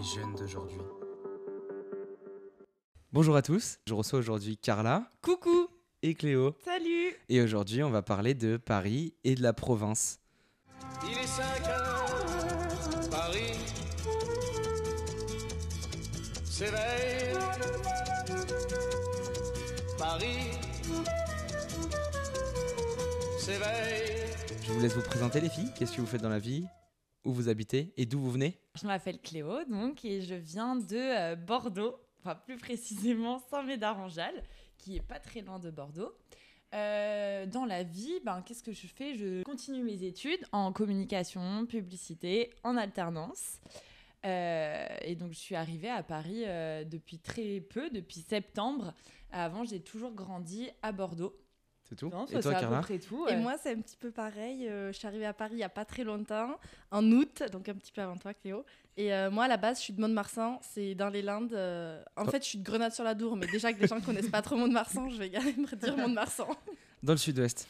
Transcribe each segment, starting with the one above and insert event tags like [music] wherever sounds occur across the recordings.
Les jeunes d'aujourd'hui. Bonjour à tous, je reçois aujourd'hui Carla Coucou et Cléo. Salut Et aujourd'hui, on va parler de Paris et de la province. Il est 5 heures, Paris s'éveille. Paris s'éveille. Je vous laisse vous présenter les filles. Qu'est-ce que vous faites dans la vie? Où vous habitez Et d'où vous venez? Je m'appelle Cléo donc et je viens de euh, Bordeaux, enfin plus précisément Saint-Médard-en-Jalles, qui est pas très loin de Bordeaux. Euh, dans la vie, ben, qu'est-ce que je fais? Je continue mes études en communication, publicité, en alternance. Euh, et donc je suis arrivée à Paris depuis très peu, depuis septembre. Avant, j'ai toujours grandi à Bordeaux. C'est tout Non, Et toi, Carla peu près tout. Et ouais. moi, c'est un petit peu pareil. euh, je suis arrivée à Paris il n'y a pas très longtemps, en août, donc un petit peu avant toi, Cléo. Et euh, moi, à la base, je suis de Mont-de-Marsan, c'est dans les Landes. euh, En Oh. fait, je suis de Grenade-sur-la-Dour, mais déjà que les gens ne connaissent pas trop Mont-de-Marsan, je vais quand même [laughs] dire Mont-de-Marsan. Dans le sud-ouest.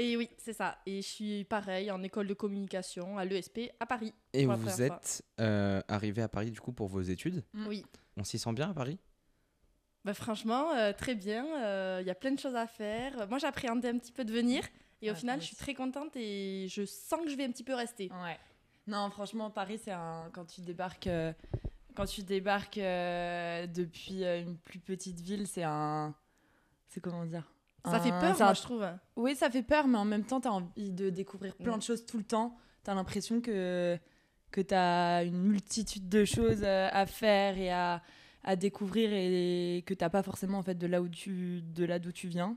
Et oui, c'est ça. Et je suis pareil en école de communication à l'ESP à Paris. Et vous êtes euh, arrivé à Paris du coup pour vos études. Oui. On s'y sent bien à Paris? Bah, franchement, euh, très bien. Il y a plein de choses à faire. Moi, j'appréhendais un petit peu de venir. Et au Ah, final, je suis très contente et je sens que je vais un petit peu rester. Ouais. Non, franchement, Paris, c'est un. Quand tu débarques. euh, Quand tu débarques euh, depuis euh, une plus petite ville, c'est un. C'est comment dire? Ça fait peur, moi, je trouve. Oui, ça fait peur, mais en même temps, tu as envie de découvrir plein de choses tout le temps. Tu as l'impression que, que tu as une multitude de choses euh, à faire et à, à découvrir et que tu pas forcément en fait, de là où tu de là d'où tu viens.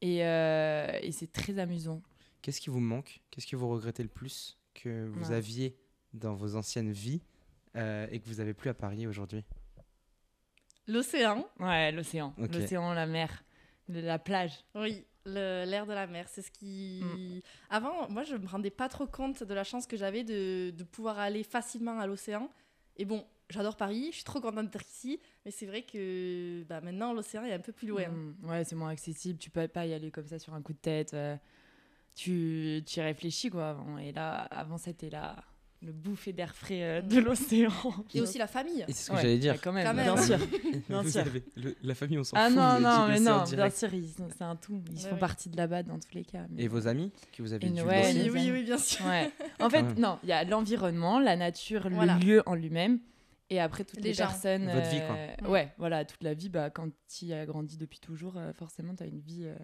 Et, euh, et c'est très amusant. Qu'est-ce qui vous manque? Qu'est-ce que vous regrettez le plus que vous Ouais. aviez dans vos anciennes vies euh, et que vous avez plus à Paris aujourd'hui? L'océan, Ouais, l'océan. L'océan, la mer, la plage. Oui, le- l'air de la mer, c'est ce qui... Mm. Avant, moi, je me rendais pas trop compte de la chance que j'avais de, de pouvoir aller facilement à l'océan. Et bon, j'adore Paris, je suis trop contente d'être ici, mais c'est vrai que bah, maintenant, l'océan est un peu plus loin. Mm, ouais, c'est moins accessible. Tu peux pas y aller comme ça sur un coup de tête. euh, tu, tu y réfléchis, quoi, avant. Et là, avant, c'était là, le bouffée d'air frais euh, de l'océan. Et aussi la famille. Et c'est ce que Ouais, j'allais dire. ouais, quand même, Quand bien même. sûr. [laughs] bien sûr. avez- le- la famille, on s'en Ah fout. non, vous non, avez mais non, bien sûr, c'est un tout. Ils Ouais, font partie de là-bas dans tous les cas. mais- Et vos amis que vous avez dû ouais, oui, oui, oui, bien sûr. Ouais. En fait, non, il y a l'environnement, la nature, Voilà. le lieu en lui-même. Et après, toutes les, Les personnes. Votre vie, quoi. euh. Ouais, voilà, toute la vie, bah, quand tu y as grandi depuis toujours, euh, forcément, tu as une vie euh,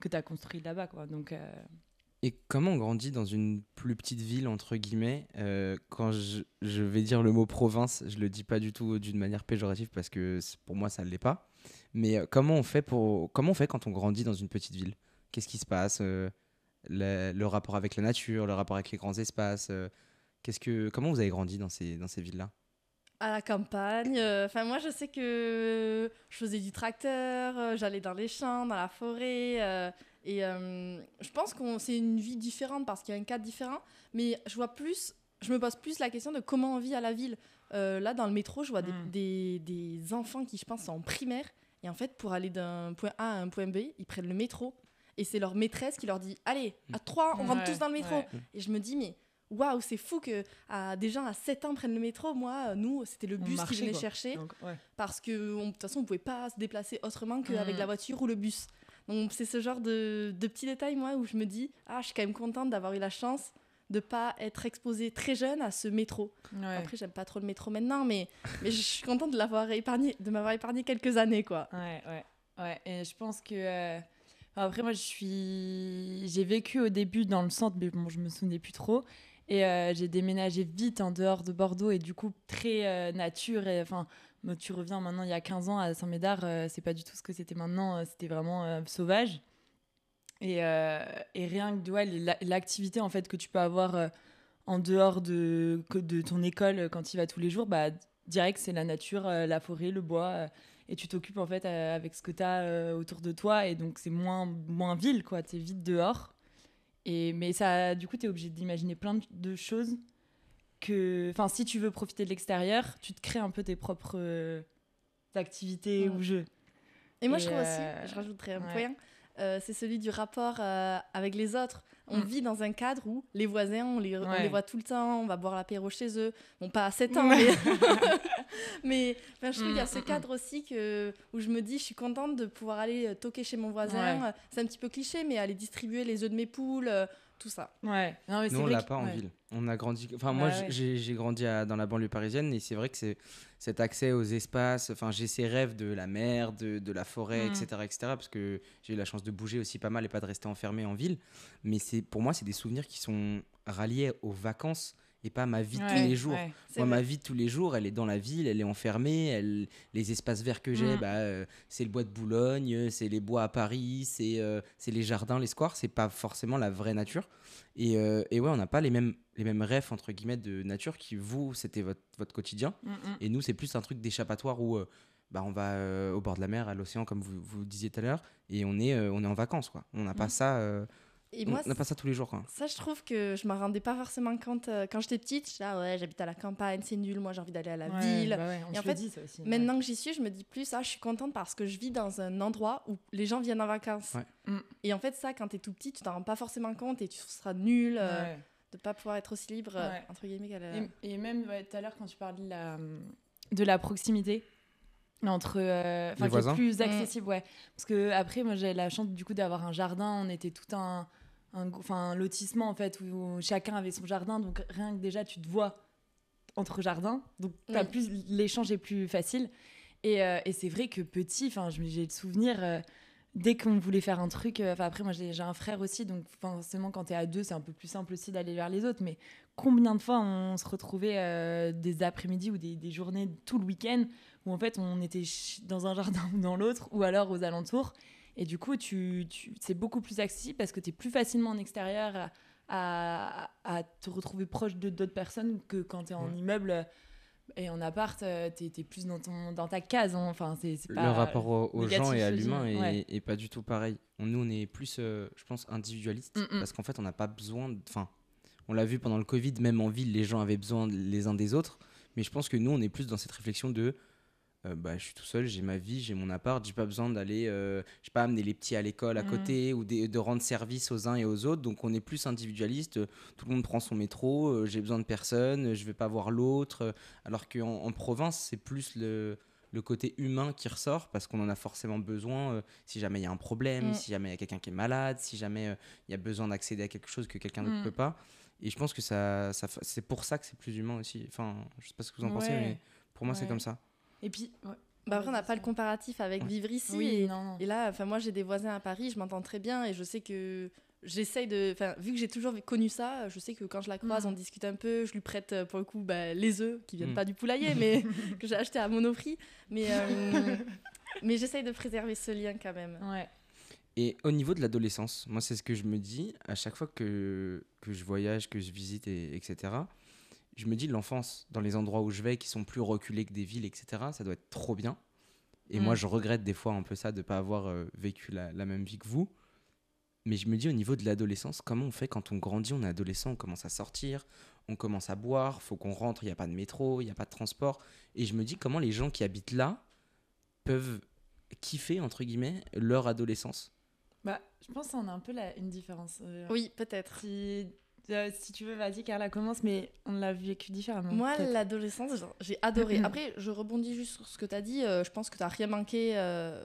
que tu as construite là-bas. quoi. Donc, euh, Et comment on grandit dans une plus petite ville, entre guillemets euh, Quand je, je vais dire le mot province, je le dis pas du tout d'une manière péjorative parce que pour moi, ça ne l'est pas. Mais euh, comment on, fait pour, comment on fait quand on grandit dans une petite ville? Qu'est-ce qui se passe euh, le, le rapport avec la nature, le rapport avec les grands espaces euh, qu'est-ce que, Comment vous avez grandi dans ces, dans ces villes-là? À la campagne. euh, Enfin, moi, je sais que je faisais du tracteur, euh, j'allais dans les champs, dans la forêt. euh, et euh, je pense que c'est une vie différente parce qu'il y a un cadre différent. Mais je vois plus, je me pose plus la question de comment on vit à la ville. Euh, là, dans le métro, je vois des, Mm. des- des enfants qui, je pense, sont en primaire. Et en fait, pour aller d'un point A à un point B, ils prennent le métro. Et c'est leur maîtresse qui leur dit Allez, à trois, on rentre ouais, tous dans le métro. ouais. Et je me dis, mais waouh, c'est fou que à, des gens à 7 ans prennent le métro. Moi, euh, nous, c'était le On bus qui venait quoi. chercher donc, ouais. parce que de toute façon, on pouvait pas se déplacer autrement qu'avec Mm. la voiture ou le bus. Donc, c'est ce genre de, de petits détails, moi, où je me dis, ah, je suis quand même contente d'avoir eu la chance de pas être exposée très jeune à ce métro. Ouais. Après, j'aime pas trop le métro maintenant, mais, mais je suis contente de l'avoir épargné, de m'avoir épargné quelques années, quoi. Ouais, ouais, ouais. Et je pense que. euh, Après, moi, je suis. J'ai vécu au début dans le centre, mais bon, je me souvenais plus trop. Et euh, j'ai déménagé vite en dehors de Bordeaux et du coup, très euh, nature. Enfin, tu reviens maintenant il y a 15 ans à Saint-Médard, euh, c'est pas du tout ce que c'était maintenant, c'était vraiment sauvage. Et, rien que ouais, la- l'activité en fait que tu peux avoir en dehors de, ton école quand tu y vas tous les jours, bah, direct, c'est la nature, la forêt, le bois. et tu t'occupes en fait avec ce que tu as autour de toi. Et donc, c'est moins, moins ville, quoi. Tu es vite dehors. Et, mais ça, du coup, tu es obligé d'imaginer plein de- choses que. Enfin, si tu veux profiter de l'extérieur, tu te crées un peu tes propres euh, activités ou jeux. Et moi, Et je trouve euh, aussi, je rajouterais un ouais. point, euh, c'est celui du rapport euh, avec les autres. On Mm. vit dans un cadre où les voisins, on les, on Ouais. les voit tout le temps, on va boire l'apéro chez eux. Bon, pas à 7 ans, mais, [laughs] mais je trouve qu'il y a Mm, ce mm, cadre aussi que, où je me dis, je suis contente de pouvoir aller euh, toquer chez mon voisin. Ouais. C'est un petit peu cliché, mais aller distribuer les œufs de mes poules, euh, tout ça. Ouais. Non, mais c'est Nous, on l'a que- pas en ouais. ville. On a grandi. Enfin, Ouais, moi, ouais. j'ai grandi à- dans la banlieue parisienne et c'est vrai que c'est cet accès aux espaces. Enfin, j'ai ces rêves de la mer, de, de la forêt, Mm. etc., etc. Parce que j'ai eu la chance de bouger aussi pas mal et pas de rester enfermé en ville. Mais c'est pour moi, c'est des souvenirs qui sont ralliés aux vacances et pas à ma vie de tous les jours. Moi, ma vie de tous les jours, elle est dans la ville, elle est enfermée. Elle, les espaces verts que j'ai, Mm. bah, euh, c'est le bois de Boulogne, c'est les bois à Paris, c'est euh, c'est les jardins, les squares. C'est pas forcément la vraie nature. Et, euh, et ouais, on n'a pas les mêmes, les mêmes rêves, entre guillemets, de nature qui, vous, c'était votre, votre quotidien. Mm, mm. Et nous, c'est plus un truc d'échappatoire où euh, bah, on va euh, au bord de la mer, à l'océan, comme vous, vous disiez tout à l'heure, et on est, euh, on est en vacances. Quoi. On n'a pas Mm. ça. euh, Et on moi, n'a pas ça tous les jours. Quoi. Ça, je trouve que je m'en rendais pas forcément compte euh, quand j'étais petite. Je là, ouais, j'habite à la campagne, c'est nul, moi j'ai envie d'aller à la Ouais, ville. bah ouais, on Et se en fait, dit, ça aussi. ouais. Maintenant que j'y suis, je me dis plus, ah, je suis contente parce que je vis dans un endroit où les gens viennent en vacances. Ouais. Mm. Et en fait, ça, quand t'es tout petit, tu t'en rends pas forcément compte et tu seras nul euh, Ouais. De pas pouvoir être aussi libre, euh, Ouais. entre guillemets. qu'à la- Et, et même ouais, tout à l'heure, quand tu parlais de la, de la proximité entre. euh, enfin, qui est voisins plus Mm. accessible, ouais. Parce que après, moi, j'ai la chance du coup d'avoir un jardin. On était tout un. Enfin, un lotissement en fait où chacun avait son jardin donc rien que déjà tu te vois entre jardins donc t'as Oui. plus l'échange est plus facile et, euh, et c'est vrai que petit enfin je- j'ai le souvenir euh, dès qu'on voulait faire un truc euh, enfin après moi j'ai un frère aussi donc forcément quand t'es à deux c'est un peu plus simple aussi d'aller vers les autres mais combien de fois on se retrouvait euh, des après-midi ou des, des journées tout le week-end où en fait on était dans un [laughs] jardin ou dans l'autre ou alors aux alentours et du coup tu, tu- c'est beaucoup plus accessible parce que tu es plus facilement en extérieur à, à- à te retrouver proche de d'autres personnes que quand tu es en Ouais. immeuble et en appart tu es, plus dans, ton, dans ta case hein. enfin c'est le rapport au- aux gens et à l'humain est, Ouais. est pas du tout pareil. Nous, on est plus, euh, je pense, individualiste Mm, mm. parce qu'en fait, on n'a pas besoin. Enfin, on l'a vu pendant le Covid, même en ville, les gens avaient besoin les uns des autres. Mais je pense que nous, on est plus dans cette réflexion de. Euh, bah, je suis tout seul, j'ai ma vie, j'ai mon appart, j'ai pas besoin d'aller, euh, je sais pas, amener les petits à l'école à Mm. côté ou de rendre service aux uns et aux autres. Donc on est plus individualiste. euh, Tout le monde prend son métro, euh, j'ai besoin de personne, je vais pas voir l'autre. Alors qu'en en province, c'est plus le, le côté humain qui ressort parce qu'on en a forcément besoin si jamais il y a un problème, Mm. si jamais il y a quelqu'un qui est malade, si jamais il y a besoin d'accéder à quelque chose que quelqu'un Mm. d'autre peut pas. Et je pense que ça, ça c'est pour ça que c'est plus humain aussi. Enfin, je sais pas ce que vous en pensez, mais pour moi, c'est comme ça. Et puis ouais. Bah, après, on n'a pas le comparatif avec vivre ici. oui et, non, non. et là, enfin, moi, j'ai des voisins à Paris, je m'entends très bien et je sais que j'essaye de. Enfin, vu que j'ai toujours connu ça, je sais que quand je la croise, Mm. on discute un peu, je lui prête euh, pour le coup bah, les œufs qui viennent Mm. pas du poulailler, mais [laughs] que j'ai acheté à Monoprix. Mais, euh, [laughs] mais j'essaye de préserver ce lien quand même. ouais Et au niveau de l'adolescence, moi, c'est ce que je me dis à chaque fois que, que je voyage, que je visite, et, etc. Je me dis, l'enfance, dans les endroits où je vais, qui sont plus reculés que des villes, etc., ça doit être trop bien. Et moi, Mm. je regrette des fois un peu ça, de ne pas avoir euh, vécu la, la même vie que vous. Mais je me dis, au niveau de l'adolescence, comment on fait quand on grandit, on est adolescent, on commence à sortir, on commence à boire, faut qu'on rentre, il n'y a pas de métro, il n'y a pas de transport. Et je me dis, comment les gens qui habitent là peuvent kiffer, entre guillemets, leur adolescence? Bah je pense qu'on a un peu la, une différence euh, Oui, peut-être. si, euh, si tu veux vas-y Carla commence mais on l'a vécu différemment Moi, l'adolescence, j'ai adoré. Après, je rebondis juste sur ce que tu as dit. euh, je pense que tu rien manqué, euh,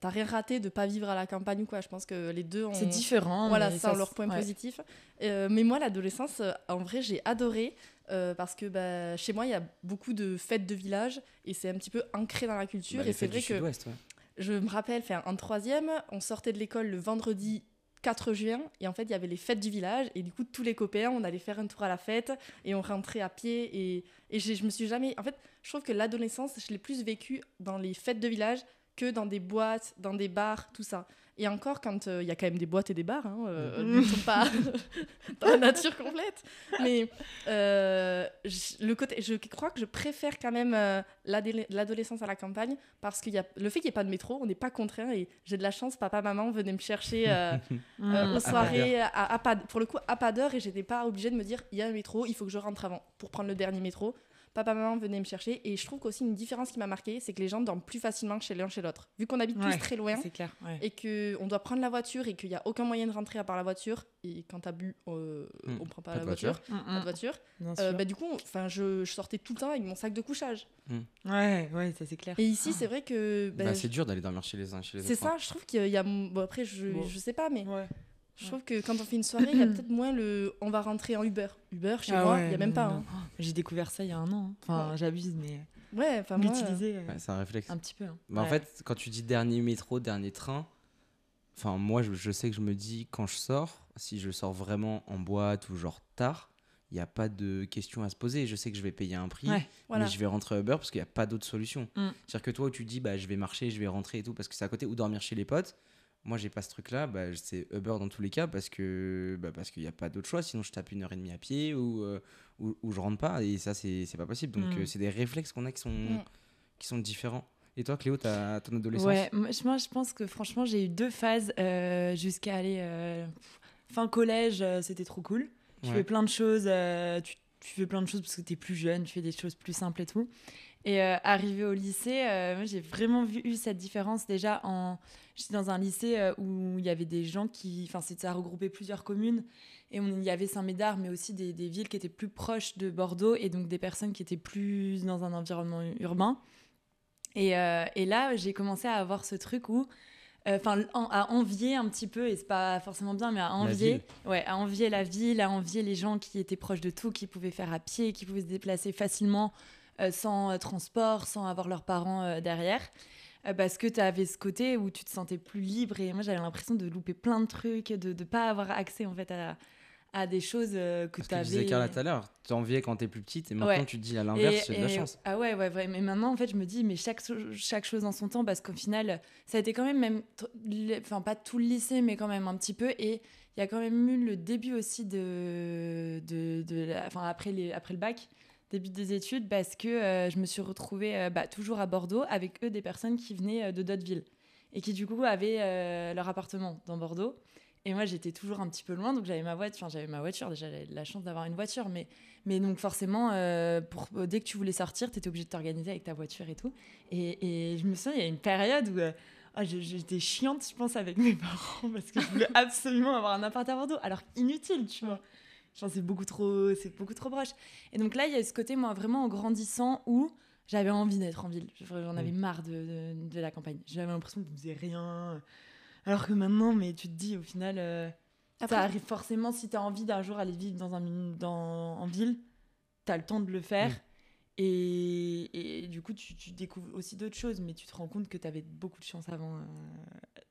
t'as rien raté de pas vivre à la campagne ou quoi. Je pense que les deux ont. c'est différent Voilà, ça, a se- leur point ouais. positif. Euh, mais moi, l'adolescence, en vrai, j'ai adoré euh, parce que bah, chez moi, il y a beaucoup de fêtes de village et c'est un petit peu ancré dans la culture. Bah, et c'est vrai que Sud-Ouest, ouais. je me rappelle, en troisième, on sortait de l'école le vendredi 4 juin et en fait, il y avait les fêtes du village et du coup, tous les copains, on allait faire un tour à la fête et on rentrait à pied et, et j'ai- je me suis jamais. En fait, je trouve que l'adolescence, je l'ai plus vécu dans les fêtes de village que dans des boîtes, dans des bars, tout ça. Et encore, quand euh, il y a quand même des boîtes et des bars, hein, euh, Mhm. ne sont pas [laughs] [laughs] dans la nature complète. Mais euh, je- le côté, je crois que je préfère quand même l'adolescence à la campagne parce qu'il y a le fait qu'il n'y ait pas de métro, on n'est pas contraint et j'ai de la chance, papa, maman venaient me chercher Mm. euh, [laughs] aux soirées, à, à pas- pour le coup, à pas d'heure et j'étais pas obligée de me dire il y a un métro, il faut que je rentre avant pour prendre le dernier métro. Papa, maman venaient me chercher. Et je trouve qu'aussi une différence qui m'a marqué, c'est que les gens dorment plus facilement chez l'un chez l'autre. Vu qu'on habite Ouais, tous très loin C'est clair. ouais. et qu'on doit prendre la voiture et qu'il n'y a aucun moyen de rentrer à part la voiture, et quand t'as bu, euh, Hmm. on prend pas, Pas la voiture. voiture. Mm, Pas de mm, voiture. Euh, bah, du coup, enfin, je, je sortais tout le temps avec mon sac de couchage. Ouais, ouais, ça c'est clair. Et ici, c'est vrai que. bah, Bah, je- c'est dur d'aller dormir chez les uns chez les c'est autres. hein. ça, je trouve qu'il y a. Bon, après, je, Bon. je sais pas, mais Ouais. Je trouve que quand on fait une soirée, il y a peut-être moins le. On va rentrer en Uber. Uber, chez Ah moi, ouais, il y a même pas. hein. Oh, J'ai découvert ça il y a un an. hein. Enfin, j'abuse, mais Ouais, enfin, moi. euh, l'utiliser euh, Ouais, c'est un réflexe. un petit peu. hein. Bah, En Ouais. fait, quand tu dis dernier métro, dernier train, enfin moi je, je sais que je me dis quand je sors, si je sors vraiment en boîte ou genre tard, il n'y a pas de question à se poser. Je sais que je vais payer un prix, Ouais, Voilà. mais je vais rentrer à Uber parce qu'il n'y a pas d'autre solution. Mm. C'est-à-dire que toi où tu dis bah je vais marcher, je vais rentrer et tout parce que c'est à côté ou dormir chez les potes. Moi j'ai pas ce truc là, bah, c'est Uber dans tous les cas parce que bah, parce qu'il n'y a pas d'autre choix. Sinon je tape une heure et demie à pied ou euh, ou, ou je rentre pas et ça c'est pas possible. Donc Mm. euh, c'est des réflexes qu'on a qui sont Mm. qui sont différents. Et toi, Cléo, t'as ton adolescence Ouais, moi je, pense que franchement, j'ai eu deux phases euh, jusqu'à aller fin collège, c'était trop cool. Tu Ouais. fais plein de choses, tu, tu fais plein de choses parce que tu es plus jeune, tu fais des choses plus simples et tout. Et euh, arrivé au lycée, euh, j'ai vraiment vu eu cette différence déjà en j'étais dans un lycée euh, où il y avait des gens qui enfin ça regroupait plusieurs communes et il y avait Saint-Médard mais aussi des, des villes qui étaient plus proches de Bordeaux et donc des personnes qui étaient plus dans un environnement urbain. Et, euh, et là, j'ai commencé à avoir ce truc où, euh, enfin, à envier un petit peu, et c'est pas forcément bien, mais à envier, ouais, à envier la ville, à envier les gens qui étaient proches de tout, qui pouvaient faire à pied, qui pouvaient se déplacer facilement euh, sans euh, transport, sans avoir leurs parents euh, derrière. Parce que tu avais ce côté où tu te sentais plus libre et moi j'avais l'impression de louper plein de trucs, de ne pas avoir accès en fait à, à des choses euh, que tu que tu disais avais. Carla tout à l'heure, tu enviais quand t'es plus petite et maintenant Ouais. tu te dis à l'inverse, c'est de la chance. Ah ouais, ouais, ouais. Mais maintenant, en fait, je me dis, mais chaque, chaque chose en son temps, parce qu'au final, ça a été quand même, même enfin, pas tout le lycée, mais quand même un petit peu. Et il y a quand même eu le début aussi de. de, de la- enfin, après, les, après le bac, début des études, parce que euh, je me suis retrouvée euh, bah, toujours à Bordeaux avec eux, des personnes qui venaient de d'autres villes. Et qui, du coup, avaient leur appartement dans Bordeaux. Et moi, j'étais toujours un petit peu loin, donc j'avais ma voiture. Enfin, j'avais ma voiture, déjà, j'avais la chance d'avoir une voiture, mais mais donc forcément, euh, pour, dès que tu voulais sortir, tu étais obligé de t'organiser avec ta voiture et tout. Et, et je me souviens, il y a une période où euh, ah, je- j'étais chiante, je pense, avec mes [laughs] parents parce que je voulais absolument avoir un appart à Bordeaux. Alors inutile, tu vois. Genre, c'est beaucoup trop, c'est beaucoup trop proche. Et donc là, il y a ce côté, moi, vraiment en grandissant où j'avais envie d'être en ville. J'en avais marre de, de, de la campagne. J'avais l'impression qu'on faisait rien. Alors que maintenant, mais tu te dis, au final, euh, Après- ça arrive forcément si tu as envie d'un jour aller vivre dans un, min- dans, en ville, tu as le temps de le faire. Mm. Et, et du coup, tu, tu découvres aussi d'autres choses, mais tu te rends compte que tu avais beaucoup de chance avant euh,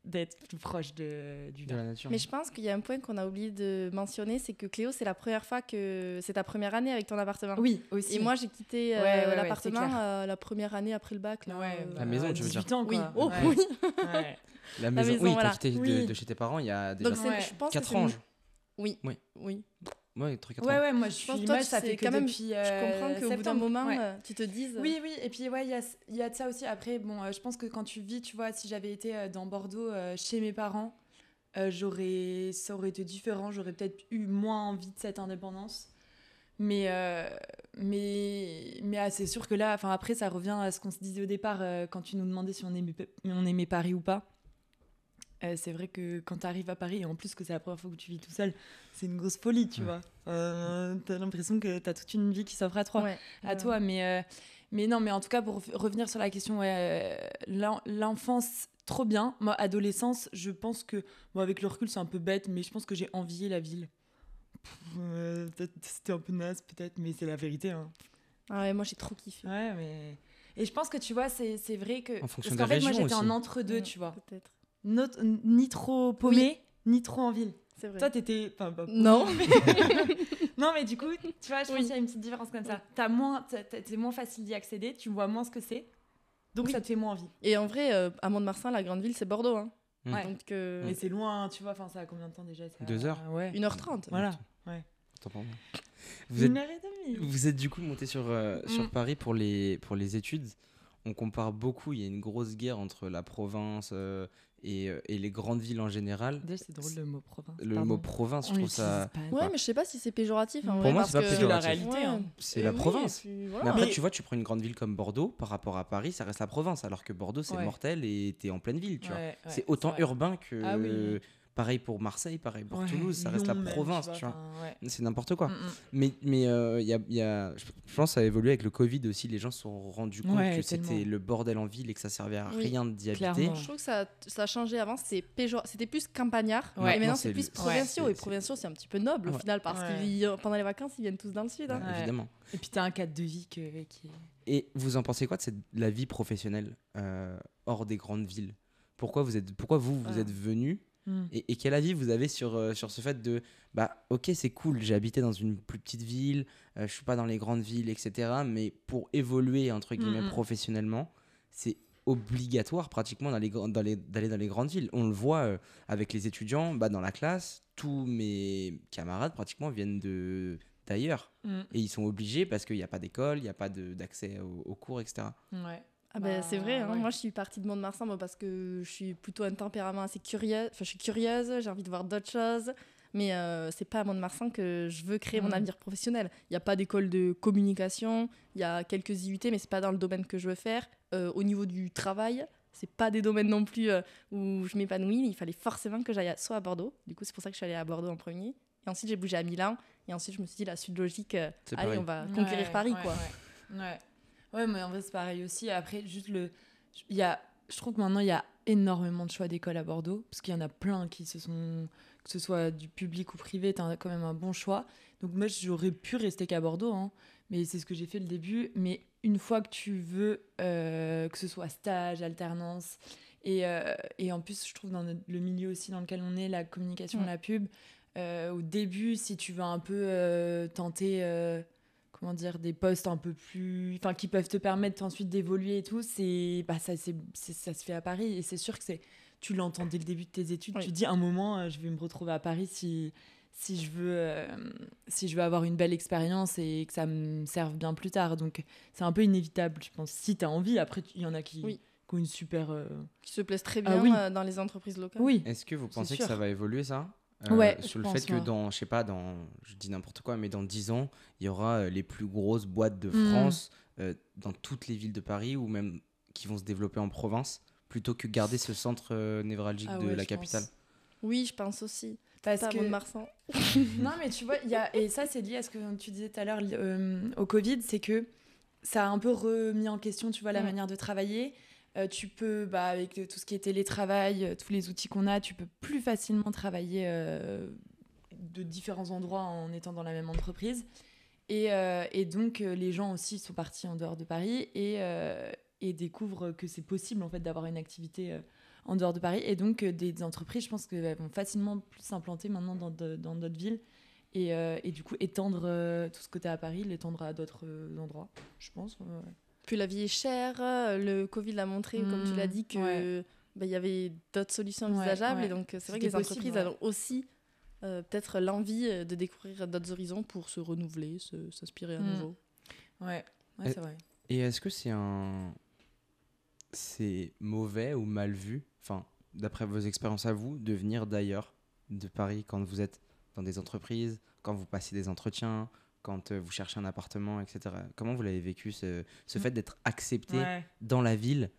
d'être plus proche de, du De la nature. Mais je pense qu'il y a un point qu'on a oublié de mentionner, c'est que Cléo, c'est la première fois que c'est ta première année avec ton appartement. Oui, aussi. Et moi, j'ai quitté euh, Ouais, ouais, ouais, l'appartement euh, la première année après le bac. Là, Ouais, euh, La maison, tu veux dire. 18 ans, Oui, quoi. oh, Ouais. oui. La maison, maison, oui, voilà. quitté de, Oui. de chez tes parents il y a déjà Donc, c'est- Ouais. je pense que 4 c'est ans. Oui. Oui. oui. Ouais, 3 4 Ouais, ans. ouais, moi je Je pense suis. que toi, ça sais fait que quand même- depuis. Je euh, comprends qu'au bout d'un moment, Ouais. euh, tu te dises. Oui, oui, et puis ouais, il y a, il y a de ça aussi. Après, bon, euh, je pense que quand tu vis, tu vois, si j'avais été euh, dans Bordeaux euh, chez mes parents, euh, j'aurais, ça aurait été différent. J'aurais peut-être eu moins envie de cette indépendance. Mais, euh, mais, mais ah, c'est sûr que là, enfin après, ça revient à ce qu'on se disait au départ euh, quand tu nous demandais si on aimait, on aimait Paris ou pas. Euh, c'est vrai que quand tu arrives à Paris, et en plus que c'est la première fois que tu vis tout seul, c'est une grosse folie, tu Ouais. vois. Euh, t'as l'impression que t'as toute une vie qui s'offre à toi Ouais. à Ouais. toi. Mais, euh, mais non, mais en tout cas, pour revenir sur la question, ouais, euh, l'en- l'enfance, trop bien. Moi, adolescence, je pense que, bon, avec le recul, c'est un peu bête, mais je pense que j'ai envié la ville. Euh, C'était un peu naze, peut-être, mais c'est la vérité. Hein. Ah ouais, moi, j'ai trop kiffé. Ouais, mais. Et je pense que tu vois, c'est c'est vrai que. En fonction Parce qu'en fait, moi, j'étais aussi. en entre-deux, Ouais, tu vois. Peut-être. Not- ni trop paumé, ni trop en ville. C'est vrai. Toi, t'étais. Enfin, Non. mais- [laughs] non, mais du coup, tu vois, je pense Oui. qu'il y a une petite différence comme ça. T'as moins, c'est moins facile d'y accéder, tu vois moins ce que c'est. Donc Oui. ça te fait moins envie. Et en vrai, euh, à Mont-de-Marsan, la grande ville, c'est Bordeaux. Hein. Mm. Ouais. Donc, euh, Mais c'est loin, tu vois, enfin, ça a combien de temps déjà ça- Deux heures Ouais. 1h30. Voilà. Ouais. Vous êtes, Une heure et demie. vous êtes du coup monté sur, euh, sur Mm. Paris pour les, pour les études. On compare beaucoup, il y a une grosse guerre entre la province euh, et, euh, et les grandes villes en général. C'est drôle le mot province. Le pardon. mot province, je On trouve ça. pas. Ouais, mais je sais pas si c'est péjoratif. en Pour vrai, moi, c'est pas que- péjoratif. C'est la réalité, hein. C'est la oui, province. et puis voilà. Mais après, Mais- tu vois, tu prends une grande ville comme Bordeaux, par rapport à Paris, ça reste la province, alors que Bordeaux, c'est Ouais. mortel et t'es en pleine ville, tu vois. Ouais, ouais, c'est autant urbain que. Ah oui. Pareil pour Marseille, pareil pour Ouais, Toulouse, ça reste la province, tu vois. ouais. C'est n'importe quoi. Mm, mm. Mais mais euh, il y a, il y a- je pense que ça a évolué avec le Covid aussi. Les gens se sont rendus compte Ouais, que c'était le bordel en ville et que ça servait à Oui, rien d'y habiter. Je trouve que ça, ça a changé avant, c'était péjor... c'était plus campagnard, Ouais. et maintenant c'est c'est plus le- provinciaux. Ouais, et provinciaux, c'est un petit peu noble au final, parce Ouais. que pendant les vacances, ils viennent tous dans le sud. hein. Ouais. Évidemment. Et puis t'as un cadre de vie que, qui est. Et vous en pensez quoi de cette, la vie professionnelle euh, hors des grandes villes? Pourquoi vous êtes, pourquoi vous vous Ah. êtes venu Mm. et, et quel avis vous avez sur, euh, sur ce fait de bah ok c'est cool j'ai habité dans une plus petite ville euh, je suis pas dans les grandes villes etc mais pour évoluer entre guillemets Mhm. professionnellement c'est obligatoire pratiquement d'aller dans, dans les, d'aller dans les grandes villes on le voit euh, avec les étudiants bah, dans la classe tous mes camarades pratiquement viennent de d'ailleurs Mm. et ils sont obligés parce qu'il n'y a pas d'école il n'y a pas d'accès aux, aux cours etc Ouais. Ah ben, Bah, c'est vrai, hein. ouais. moi je suis partie de Mont-de-Marsan moi, parce que je suis plutôt un tempérament assez curieuse, enfin je suis curieuse, j'ai envie de voir d'autres choses, mais euh, c'est pas à Mont-de-Marsan que je veux créer mon Mm. avenir professionnel. Il n'y a pas d'école de communication, il y a quelques IUT, mais c'est pas dans le domaine que je veux faire. Euh, au niveau du travail, c'est pas des domaines non plus euh, où je m'épanouis, il fallait forcément que j'aille à- soit à Bordeaux, du coup c'est pour ça que je suis allée à Bordeaux en premier, et ensuite j'ai bougé à Milan, et ensuite je me suis dit la suite logique, euh, allez pareil. on va conquérir Ouais, Paris ouais, quoi. Ouais. Ouais. Mais en vrai, c'est pareil aussi. Après, juste le. Il y a... Je trouve que maintenant, il y a énormément de choix d'écoles à Bordeaux, parce qu'il y en a plein qui se sont. Que ce soit du public ou privé, tu as quand même un bon choix. Donc, moi, j'aurais pu rester qu'à Bordeaux, hein, mais c'est ce que j'ai fait le début. Mais une fois que tu veux, euh, que ce soit stage, alternance, et, euh, et en plus, je trouve dans le milieu aussi dans lequel on est, la communication, Mm. la pub, euh, au début, si tu veux un peu euh, tenter, comment dire, des postes un peu plus, enfin, qui peuvent te permettre ensuite d'évoluer et tout, c'est, bah, ça, c'est, c'est- ça se fait à Paris et c'est sûr que c'est, tu l'entends dès le début de tes études. Oui. Tu te dis, un moment, euh, je vais me retrouver à Paris si, si je veux, euh, si je veux avoir une belle expérience et que ça me serve bien plus tard. Donc, c'est un peu inévitable, je pense. Si tu as envie, après, il y en a qui, Oui. qui ont une super. euh, Qui se plaisent très Ah bien oui. euh, dans les entreprises locales. Oui. Est-ce que vous pensez que ça va évoluer ça? Euh, Ouais, Sur le pense, fait que dans, je sais pas, dans, je dis n'importe quoi, mais dans 10 ans, il y aura euh, les plus grosses boîtes de Mm. France euh, dans toutes les villes de Paris ou même qui vont se développer en province plutôt que garder ce centre euh, névralgique Ah de ouais, la capitale. pense. Oui, je pense aussi. Parce Pas que Mont-de-Marsan. [laughs] non, mais tu vois, il y a... et ça, c'est lié à ce que tu disais tout à l'heure euh, au Covid, c'est que ça a un peu remis en question, tu vois, la manière de travailler. Euh, tu peux, bah, avec tout ce qui est télétravail, euh, tous les outils qu'on a, tu peux plus facilement travailler euh, de différents endroits en étant dans la même entreprise. Et, euh, et donc, euh, les gens aussi sont partis en dehors de Paris et, euh, et découvrent que c'est possible, en fait, d'avoir une activité euh, en dehors de Paris. Et donc, euh, des, entreprises, je pense qu'elles vont facilement plus s'implanter maintenant dans de- dans d'autres villes. Et, euh, et du coup, étendre euh, tout ce côté à Paris, l'étendre à d'autres euh, endroits, je pense. Puis la vie est chère, euh, le Covid l'a montré, comme tu l'as dit, que ouais. bah, il y avait d'autres solutions envisageables. ouais. Et donc, euh, c'est vrai que les possible, entreprises elles ont aussi euh, peut-être l'envie de découvrir d'autres horizons pour se renouveler, se- s'inspirer à Mm. nouveau. Ouais, c'est vrai. Et est-ce que c'est un. C'est mauvais ou mal vu, enfin, d'après vos expériences à vous, de venir d'ailleurs, de Paris, quand vous êtes dans des entreprises, quand vous passez des entretiens, quand euh, vous cherchez un appartement, etc. Comment vous l'avez vécu, ce, ce Mm. fait d'être accepté Ouais. dans la ville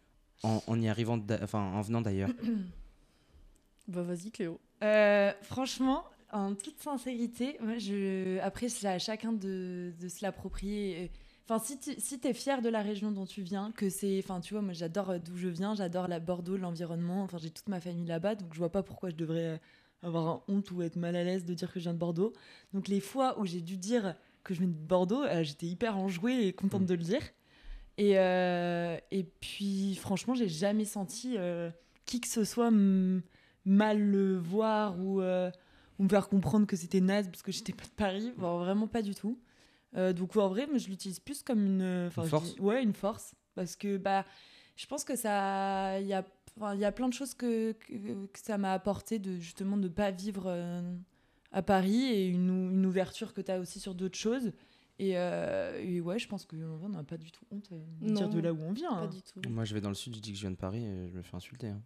en, en y arrivant, enfin, en venant d'ailleurs [coughs] Bah vas-y Cléo. Euh, franchement, en toute sincérité, moi, je... après, c'est à chacun de, de se l'approprier. Enfin, si tu si es fier de la région dont tu viens, que c'est. Enfin, tu vois, moi, j'adore euh, d'où je viens, j'adore la Bordeaux, l'environnement. Enfin, j'ai toute ma famille là-bas, donc je vois pas pourquoi je devrais avoir un honte ou être mal à l'aise de dire que je viens de Bordeaux. Donc, les fois où j'ai dû dire que je viens de Bordeaux, euh, j'étais hyper enjouée et contente Mm. de le dire. Et, euh, et puis, franchement, j'ai jamais senti euh, qui que ce soit mal le voir ou, ou me faire comprendre que c'était naze parce que j'étais pas de Paris. Bon, vraiment pas du tout. Euh, donc, en vrai, moi, je l'utilise plus comme une, force dis- Ouais, une force. Parce que bah, je pense que ça. Il y a, il y a plein de choses que, que, que ça m'a apporté de justement de pas vivre euh, à Paris et une, une ouverture que tu as aussi sur d'autres choses. Et, euh, et ouais, je pense qu'en vrai, on n'a pas du tout honte euh, de dire de là où on vient. Pas hein. du tout. Moi, je vais dans le sud, je dis que je viens de Paris et je me fais insulter. hein.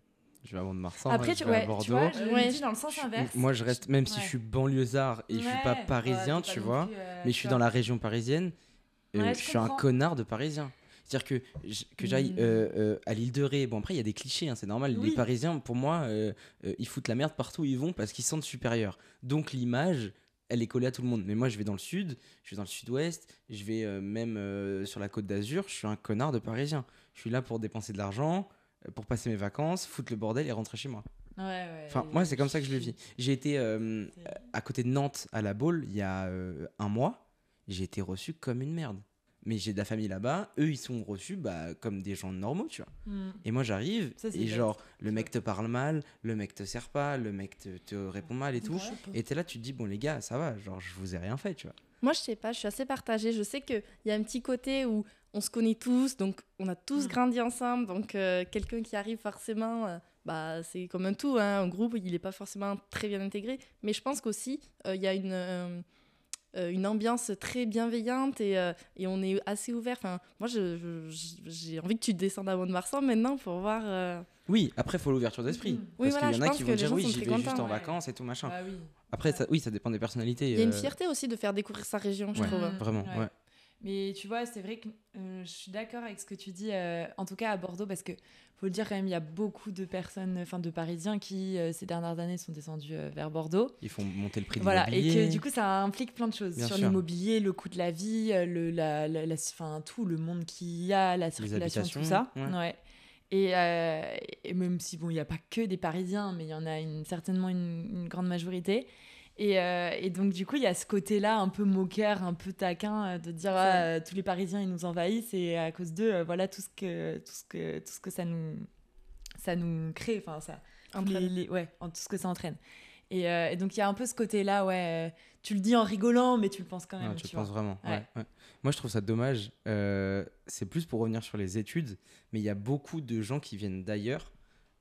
Je vais à Mont-de-Marsan, Après, je vais à Bordeaux. tu vois, je Ouais. le dis dans le sens inverse. Moi, je reste, même si Ouais. je suis banlieusard et je suis pas parisien, tu pas vois, plus, euh, mais je suis dans la région parisienne, euh, je je suis un connard de parisien. C'est-à-dire que, que j'aille Mm. euh, euh, à l'île de Ré, bon après il y a des clichés, hein, c'est normal, Oui. les Parisiens, pour moi, euh, ils foutent la merde partout où ils vont parce qu'ils se sentent supérieurs. Donc l'image, elle est collée à tout le monde. Mais moi je vais dans le sud, je vais dans le sud-ouest, je vais même sur la côte d'Azur, je suis un connard de parisien. Je suis là pour dépenser de l'argent, pour passer mes vacances, foutre le bordel et rentrer chez moi. Ouais, ouais, Enfin, moi, c'est comme ça que je le vis. J'ai été euh, à côté de Nantes, à la Baule, il y a euh, un mois. J'ai été reçu comme une merde. Mais j'ai de la famille là-bas. Eux, ils sont reçus bah, comme des gens normaux, tu vois. Mm. Et moi, j'arrive, et bête. genre, le mec te parle mal, le mec te sert pas, le mec te, te répond mal et tout. Et t'es là, tu te dis, bon, les gars, ça va, genre, je vous ai rien fait, tu vois. Moi, je sais pas, je suis assez partagée. Je sais qu'il y a un petit côté où on se connaît tous, donc on a tous Mm. grandi ensemble. Donc, euh, quelqu'un qui arrive forcément, euh, bah, c'est comme un tout. Hein, un groupe, il n'est pas forcément très bien intégré. Mais je pense qu'aussi, euh, il y a une, une ambiance très bienveillante et, euh, et on est assez ouvert. Enfin, moi, j'ai envie que tu descendes à Mont-de-Marsan maintenant pour voir. euh, Oui, après, faut l'ouverture d'esprit. Oui, Parce voilà, qu'il y en a qui vont dire, oui, j'y vais juste en ouais. vacances et tout machin. Ah oui. Après, ça, oui, ça dépend des personnalités. Il y a une euh, fierté aussi de faire découvrir sa région, je Ouais. trouve. Vraiment, Ouais. Mais tu vois, c'est vrai que euh, je suis d'accord avec ce que tu dis, euh, en tout cas à Bordeaux, parce que faut le dire quand même, il y a beaucoup de personnes, enfin de Parisiens qui euh, ces dernières années sont descendus vers Bordeaux. Ils font monter le prix de Voilà, et l'immobilier. que du coup ça implique plein de choses Bien sur l'immobilier, le coût de la vie, le, la, la- la- enfin, tout le monde qu'il y a, la circulation, tout ça. ouais. Ouais. Et, et même si bon, il n'y a pas que des Parisiens, mais il y en a une, certainement une, une grande majorité. Et, euh, et donc du coup, il y a ce côté-là un peu moqueur, un peu taquin, euh, de dire ah, euh, tous les Parisiens ils nous envahissent et à cause d'eux, voilà tout ce que tout ce que tout ce que ça nous ça nous crée, enfin ça les- les- ouais, en tout ce que ça entraîne. Et, euh, et donc il y a un peu ce côté-là, ouais, tu le dis en rigolant, mais tu le penses quand même. Ouais, tu tu le penses vraiment. ouais, Ouais. ouais. Moi, je trouve ça dommage. euh, c'est plus pour revenir sur les études, mais il y a beaucoup de gens qui viennent d'ailleurs,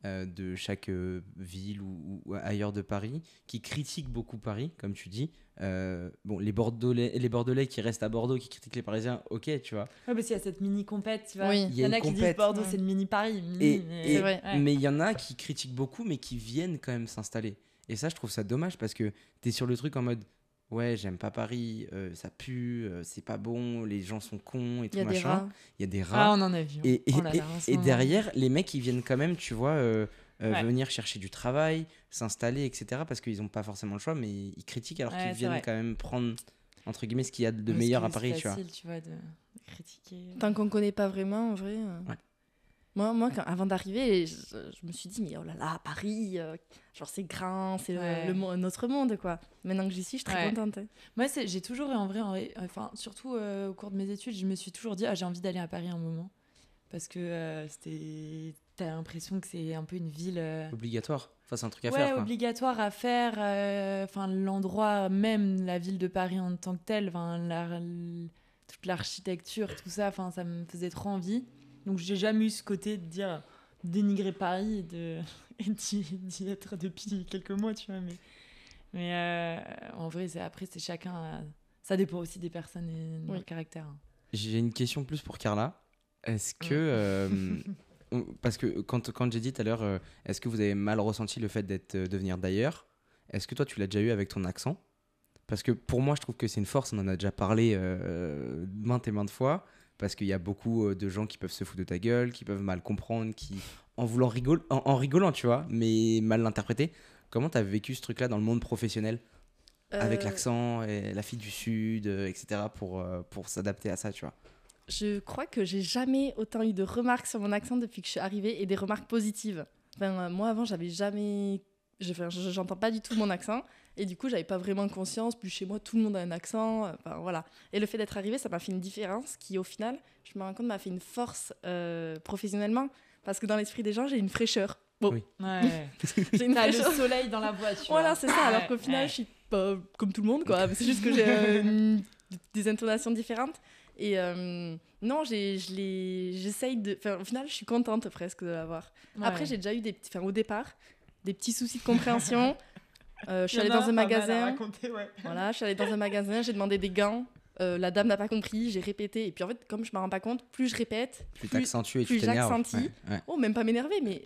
euh, de chaque euh, ville ou, ou ailleurs de Paris, qui critiquent beaucoup Paris, comme tu dis. Euh, bon, les Bordelais, les Bordelais qui restent à Bordeaux, qui critiquent les Parisiens, ok, tu vois. Ouais, parce qu'il y a cette mini compète, tu vois. Oui. Il y en a une qui disent compète. Bordeaux, Ouais. c'est le mini Paris. mini, Et, mais- et- C'est vrai. Ouais. Mais il y en a qui critiquent beaucoup, mais qui viennent quand même s'installer. Et ça, je trouve ça dommage parce que tu es sur le truc en mode ouais, j'aime pas Paris, euh, ça pue, euh, c'est pas bon, les gens sont cons et Il tout y a des machin. rats. Il y a des Ah, rats. on en a vu. et, Oh là là, derrière, les mecs, ils viennent quand même, tu vois, euh, euh, Ouais. venir chercher du travail, s'installer, etc. Parce qu'ils ont pas forcément le choix, mais ils critiquent alors Ouais, qu'ils viennent vrai. quand même prendre, entre guillemets, ce qu'il y a de meilleur à Paris, c'est tu vois. facile, tu vois, de critiquer. Tant qu'on connaît pas vraiment, en vrai. euh, Ouais. Moi, moi quand- avant d'arriver, je, je me suis dit, mais oh là là, Paris, euh, genre c'est grand, c'est le- Ouais. le, mo- notre monde, quoi. Maintenant que j'y suis, je suis très Ouais. contente. hein. Moi, c'est- j'ai toujours eu en vrai, en vrai- enfin, surtout euh, au cours de mes études, je me suis toujours dit, ah, j'ai envie d'aller à Paris un moment. Parce que euh, c'était. T'as l'impression que c'est un peu une ville. euh, Obligatoire. Enfin, c'est un truc à ouais, faire. obligatoire à faire. euh, Enfin, l'endroit même, la ville de Paris en tant que telle, enfin, la- toute l'architecture, tout ça, enfin, ça me faisait trop envie. Donc, j'ai jamais eu ce côté de dire dénigrer Paris et de [laughs] et d'y d'y être depuis quelques mois, tu vois. Mais, mais euh, en vrai, c'est après, c'est chacun. a- Ça dépend aussi des personnes et de Oui. leur caractère. hein. J'ai une question plus pour Carla. Est-ce que. Euh, [laughs] parce que quand, quand j'ai dit tout à l'heure, euh, est-ce que vous avez mal ressenti le fait d'être euh, de venir d'ailleurs? Est-ce que toi, tu l'as déjà eu avec ton accent? Parce que pour moi, je trouve que c'est une force. On en a déjà parlé euh, maintes et maintes fois. Parce qu'il y a beaucoup euh, de gens qui peuvent se foutre de ta gueule, qui peuvent mal comprendre, qui. En voulant rigoler, en, en rigolant, tu vois, mais mal l'interpréter. Comment t'as vécu ce truc-là dans le monde professionnel? Avec Euh, l'accent, et la fille du Sud, euh, etc., pour, pour s'adapter à ça, tu vois? Je crois que j'ai jamais autant eu de remarques sur mon accent depuis que je suis arrivée et des remarques positives. Enfin, moi, avant, j'avais jamais. J'entends pas du tout mon accent. Et du coup, j'avais pas vraiment conscience. Puis chez moi, tout le monde a un accent. euh, Enfin, voilà. Et le fait d'être arrivée, ça m'a fait une différence qui, au final, je me rends compte, m'a fait une force euh, professionnellement. Parce que dans l'esprit des gens, j'ai une fraîcheur. Bon, Oui. Ouais. [laughs] j'ai une T'as le fraîcheur. soleil dans la voiture. Voilà, c'est ça. Alors qu'au final, ouais. je suis pas comme tout le monde, quoi. C'est juste que j'ai euh, des intonations différentes. Et euh, non, j'ai- je l'ai- j'essaye de. Enfin, au final, je suis contente presque de l'avoir. Après, j'ai déjà eu des petits. Enfin, au départ, des petits soucis de compréhension. [laughs] Euh, je suis allée dans un magasin. raconter, ouais. Voilà, je suis allée dans un magasin, j'ai demandé des gants. euh, la dame n'a pas compris, j'ai répété. Et puis en fait, comme je me rends pas compte, plus je répète, Plus plus, t'accentues et plus tu. Ouais, ouais. oh, même pas m'énerver, mais.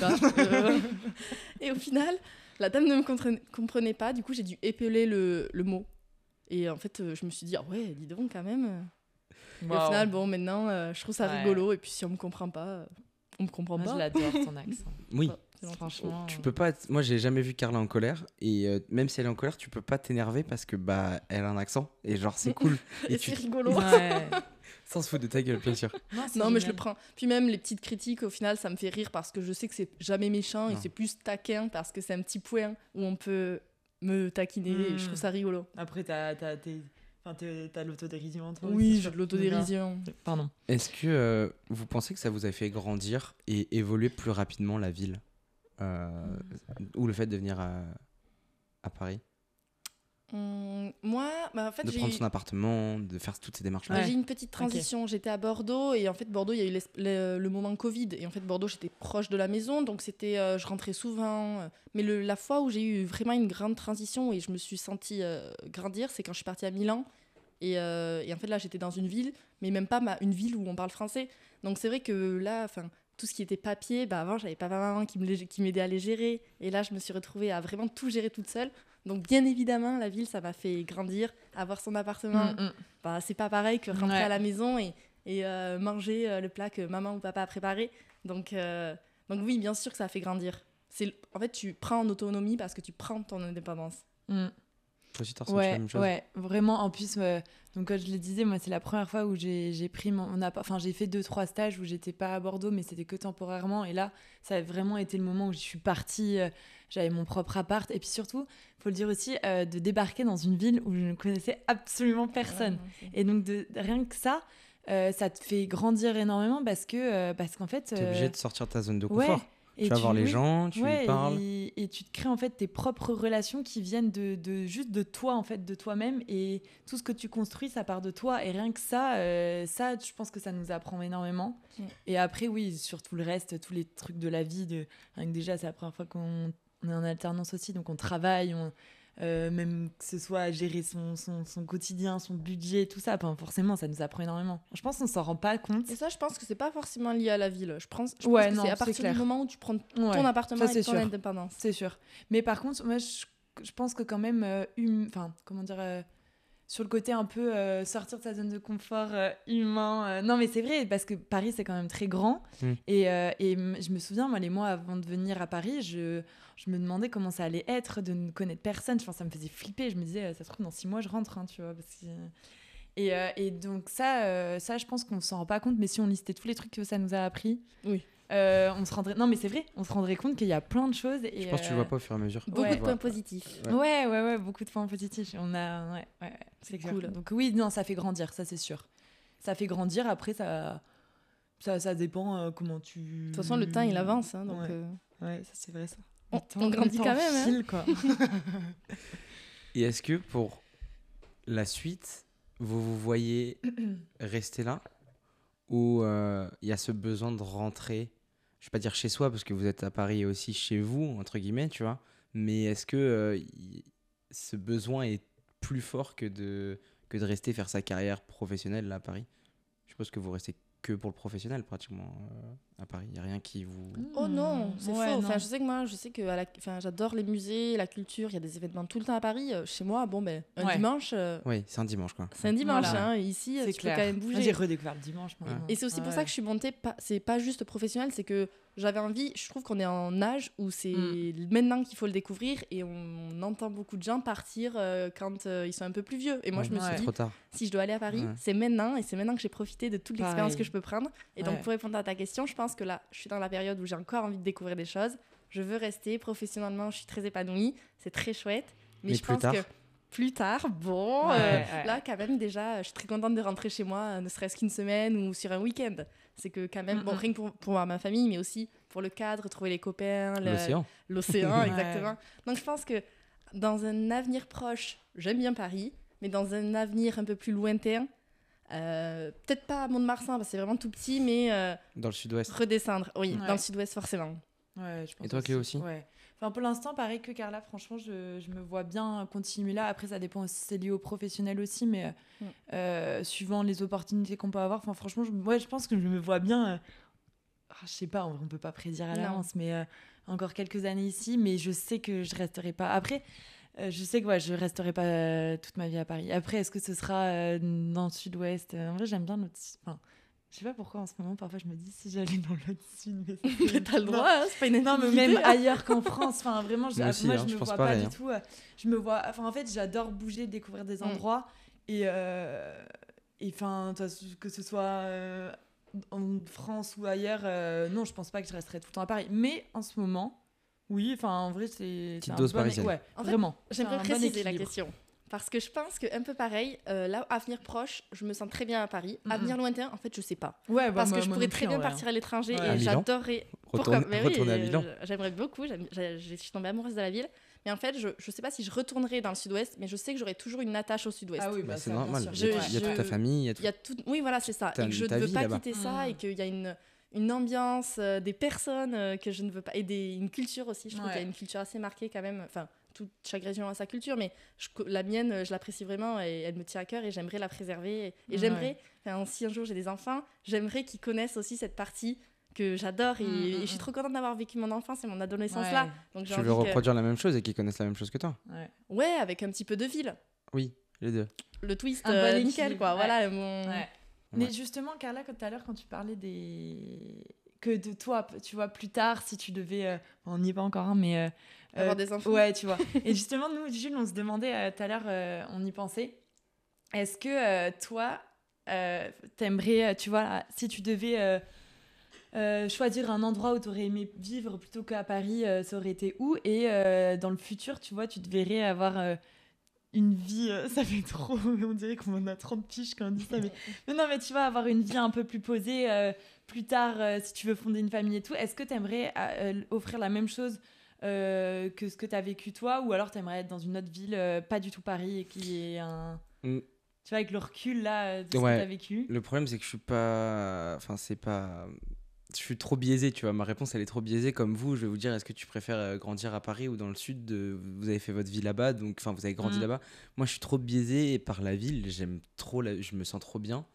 Euh, [laughs] et au final, la dame ne me comprenait, comprenait pas, du coup, j'ai dû épeler le, le mot. Et en fait, euh, je me suis dit, ah ouais, dis donc quand même. Et au final, bon, maintenant, euh, je trouve ça Ouais. rigolo. Et puis si on me comprend pas, on me comprend Moi, pas. je l'adore ton accent. Oui. Franchement. Tu peux pas. être- Moi, j'ai jamais vu Carla en colère. Et euh, même si elle est en colère, tu peux pas t'énerver parce que bah elle a un accent. Et genre, c'est cool. [laughs] Et et tu c'est rigolo. Ouais. [laughs] sans se foutre de ta gueule, bien sûr. c'est Non, mais je le prends. Puis même les petites critiques, au final, ça me fait rire parce que je sais que c'est jamais méchant et Non. c'est plus taquin parce que c'est un petit point où on peut me taquiner et je trouve ça rigolo. Après, t'as t'as- t'es- enfin, t'es- t'as l'autodérision en toi. Oui, j'ai de l'autodérision. Pardon. Est-ce que euh, vous pensez que ça vous a fait grandir et évoluer plus rapidement la ville? Euh, Ou le fait de venir à, à Paris Hum, moi, bah, en fait, De j'ai prendre son appartement, de faire toutes ces démarches-là bah, Ouais. j'ai une petite transition. J'étais à Bordeaux et en fait, Bordeaux, il y a eu le, le moment Covid. Et en fait, Bordeaux, j'étais proche de la maison. Donc, c'était, euh, je rentrais souvent. euh, Mais le, la fois où j'ai eu vraiment une grande transition et je me suis sentie euh, grandir, c'est quand je suis partie à Milan. Et, euh, et en fait, là, j'étais dans une ville, mais même pas ma, une ville où on parle français. Donc, c'est vrai que là, enfin. Tout ce qui était papier, bah avant, j'avais papa maman qui m'aidait à les gérer. Et là, je me suis retrouvée à vraiment tout gérer toute seule. Donc, bien évidemment, la ville, ça m'a fait grandir, avoir son appartement, Mm, mm. bah, c'est pas pareil que rentrer Ouais. à la maison et, et euh, manger euh, le plat que maman ou papa a préparé. Donc, euh, donc oui, bien sûr que ça fait grandir. C'est, en fait, tu prends en autonomie parce que tu prends ton indépendance. Mm. Toi aussi, t'as ressenti la Ouais, même chose ouais, vraiment. En plus, euh, donc comme je le disais, moi, c'est la première fois où j'ai j'ai pris mon, Enfin, j'ai fait deux, trois stages où j'étais pas à Bordeaux, mais c'était que temporairement. Et là, ça a vraiment été le moment où je suis partie. euh, J'avais mon propre appart. Et puis surtout, faut le dire aussi, euh, de débarquer dans une ville où je ne connaissais absolument personne. Et donc, de, rien que ça, euh, ça te fait grandir énormément parce que euh, parce qu'en fait. T'es euh, obligé de sortir de ta zone de ouais, confort. Et tu vas voir les oui. gens, tu Ouais, parles. Et, et tu te crées en fait tes propres relations qui viennent de, de juste de toi en fait, de toi-même et tout ce que tu construis, ça part de toi et rien que ça, euh, ça, je pense que ça nous apprend énormément. Et après, oui, sur tout le reste, tous les trucs de la vie, de rien que déjà, c'est la première fois qu'on on est en alternance aussi, donc on travaille, on, euh, même que ce soit à gérer son, son, son quotidien, son budget, tout ça, enfin, forcément, ça nous apprend énormément. Je pense qu'on s'en rend pas compte. Et ça, je pense que c'est pas forcément lié à la ville. Je pense, je Ouais, pense que non, c'est à partir clair. du moment où tu prends Ouais, ton appartement ça, et ton sûr. indépendance. C'est sûr. Mais par contre, moi, je, je pense que quand même, euh, hum- enfin, comment dire, euh, sur le côté un peu euh, sortir de sa zone de confort euh, humain. euh, non, mais c'est vrai, parce que Paris, c'est quand même très grand. Mm. Et, euh, et je me souviens, moi, les mois avant de venir à Paris, je, je me demandais comment ça allait être de ne connaître personne. Que ça me faisait flipper. Je me disais, ça se trouve, dans six mois, je rentre, hein, tu vois. Parce que... et, euh, et donc, ça, euh, ça, je pense qu'on s'en rend pas compte. Mais si on listait tous les trucs que ça nous a appris, Oui. Euh, on se rendrait. Non, mais c'est vrai, on se rendrait compte qu'il y a plein de choses. Et, Je pense que tu le vois pas au fur et à mesure. Beaucoup Ouais. de points positifs. Ouais. Ouais, ouais, ouais, beaucoup de points positifs. On a, ouais, ouais, c'est clair. cool. Donc oui, non, ça fait grandir, ça c'est sûr. Ça fait grandir. Après, ça, ça, ça dépend euh, comment tu. De toute façon, le temps, il avance. hein, donc, Ouais. euh, Ouais, ça c'est vrai ça. On- grandit quand même, hein. quoi. [laughs] Et est-ce que pour la suite, vous vous voyez rester là? Ou euh, il y a ce besoin de rentrer Je vais pas dire chez soi parce que vous êtes à Paris aussi chez vous, entre guillemets, tu vois. Mais est-ce que euh, ce besoin est plus fort que de, que de rester faire sa carrière professionnelle là à Paris? Je suppose que vous restez que pour le professionnel pratiquement euh, à Paris. Il n'y a rien qui vous... Oh non, c'est Ouais, faux. non. Enfin, je sais que moi, je sais que à la... enfin, j'adore les musées, la culture. Il y a des événements tout le temps à Paris. Euh, Chez moi, bon, ben, un Ouais. dimanche, euh, Oui, c'est un dimanche quoi. c'est un dimanche. Voilà. hein, ici, C'est tu clair. peux quand même Moi, bouger. J'ai redécouvert le dimanche. maintenant. Et c'est aussi pour ça que je suis montée. Pas... C'est pas juste professionnel, c'est que j'avais envie. Je trouve qu'on est en âge où c'est Mm. maintenant qu'il faut le découvrir et on entend beaucoup de gens partir euh, quand euh, ils sont un peu plus vieux. Et moi, Ouais, je me Ouais. suis C'est dit, trop tard. si je dois aller à Paris, Ouais. c'est maintenant et c'est maintenant que j'ai profité de toute l'expérience que je peux prendre. Et donc, pour répondre à ta question, je pense que là, je suis dans la période où j'ai encore envie de découvrir des choses. Je veux rester professionnellement, je suis très épanouie, c'est très chouette. Mais, Mais je plus pense tard que plus tard, bon, Ouais, euh, ouais. là, quand même, déjà, je suis très contente de rentrer chez moi, ne serait-ce qu'une semaine ou sur un week-end. C'est que quand même, bon, Mm, mm. rien que pour, pour voir ma famille, mais aussi pour le cadre, trouver les copains, L'océan. l'océan, [laughs] Ouais. exactement. Donc je pense que dans un avenir proche, j'aime bien Paris, mais dans un avenir un peu plus lointain, euh, peut-être pas à Mont-de-Marsan, parce que c'est vraiment tout petit, mais euh, Dans le sud-ouest. redescendre, oui, Ouais. dans le sud-ouest forcément. Ouais, je pense Et toi, Cléo aussi Ouais. Enfin, pour l'instant, pareil que Carla, franchement, je, je me vois bien continuer là. Après, ça dépend aussi, c'est lié au professionnel aussi, mais euh, suivant les opportunités qu'on peut avoir. Enfin, franchement, je, ouais, je pense que je me vois bien. euh, ah, je sais pas, on on peut pas prédire à l'avance, mais euh, encore quelques années ici. Mais je sais que je resterai pas. Après, euh, je sais que ouais, je resterai pas toute ma vie à Paris. Après, est-ce que ce sera dans le sud-ouest? En vrai, j'aime bien notre. Enfin, je sais pas pourquoi en ce moment, parfois je me dis si j'allais dans le sud. Mais [laughs] T'as le droit, hein, c'est pas une non, mais même ailleurs qu'en France. Enfin, vraiment, je- Moi moi, hein, je je me vois pas du tout. euh, Je me vois. Enfin, en fait, j'adore bouger, découvrir des Mm. endroits. Et, euh, et enfin, que ce soit euh, en France ou ailleurs, euh, non, je pense pas que je resterai tout le temps à Paris. Mais en ce moment, oui, enfin, en vrai, c'est. Petite dose bon- parisienne. Ouais, En fait, vraiment. J'aimerais bon préciser la question. Parce que je pense que un peu pareil, euh, là, avenir proche, je me sens très bien à Paris. Mhm. Avenir lointain, en fait, je sais pas. Ouais, bah, Parce moi- que je pourrais très bien partir à l'étranger Ouais. et j'adorerais. Oui, retourner à euh, Milan. J'aimerais beaucoup. Je suis tombée amoureuse de la ville. Mais en fait, je ne sais pas si je retournerai dans le sud-ouest, mais je sais que j'aurais toujours une attache au sud-ouest. Ah oui, Bah, bah, c'est normal. Il y a, Je- toute ta famille, il y a tout. Y a tout... Oui, voilà, c'est ça. Et que je ne veux pas quitter ça Mm. et qu'il y a une, une ambiance, euh, des personnes euh, que je ne veux pas. Et des, une culture aussi. Je trouve qu'il y a une culture assez marquée quand même. Enfin, toute, chaque région a sa culture, mais je la mienne, je l'apprécie vraiment et elle me tient à cœur et j'aimerais la préserver. Et, et Ouais. j'aimerais, enfin, si un jour j'ai des enfants, j'aimerais qu'ils connaissent aussi cette partie que j'adore et, Mm, mm, et je suis mm. trop contente d'avoir vécu mon enfance et mon adolescence là. Donc envie veux que- reproduire la même chose et qu'ils connaissent la même chose que toi ouais. Ouais, avec un petit peu de ville. Oui, les deux. Le twist, Un bon euh, équilibre, nickel quoi. ouais. Voilà, mon... Ouais. Mais justement, Carla, quand- tout à l'heure, quand tu parlais des. que de toi, tu vois, plus tard, si tu devais. euh, On n'y est pas encore, hein, mais. euh, Avoir euh, des enfants. Ouais, tu vois. [laughs] Et justement, nous, Jules, on se demandait euh, tout à l'heure, euh, on y pensait. Est-ce que toi, t'aimerais, tu vois, là, si tu devais euh, choisir un endroit où tu aurais aimé vivre plutôt qu'à Paris, euh, ça aurait été où? Et euh, dans le futur, tu vois, tu te verrais avoir. une vie, [laughs] ça fait trop, on dirait qu'on a 30 piges quand on dit ça, mais, [laughs] mais non, mais tu vas avoir une vie un peu plus posée plus tard, si tu veux fonder une famille et tout. Est-ce que tu aimerais offrir la même chose euh, que ce que tu as vécu toi, ou alors tu aimerais être dans une autre ville, euh, pas du tout Paris, et qui est un. Mm. Tu vois, avec le recul là, de ce Ouais. que tu as vécu? Le problème, c'est que je suis pas. Enfin, c'est pas. Je suis trop biaisé, tu vois. Ma réponse, elle est trop biaisée. Comme vous, je vais vous dire est-ce que tu préfères euh, grandir à Paris ou dans le sud de... Vous avez fait votre vie là-bas, donc. Enfin, vous avez grandi Mm. là-bas. Moi, je suis trop biaisé par la ville. J'aime trop. La... Je me sens trop bien.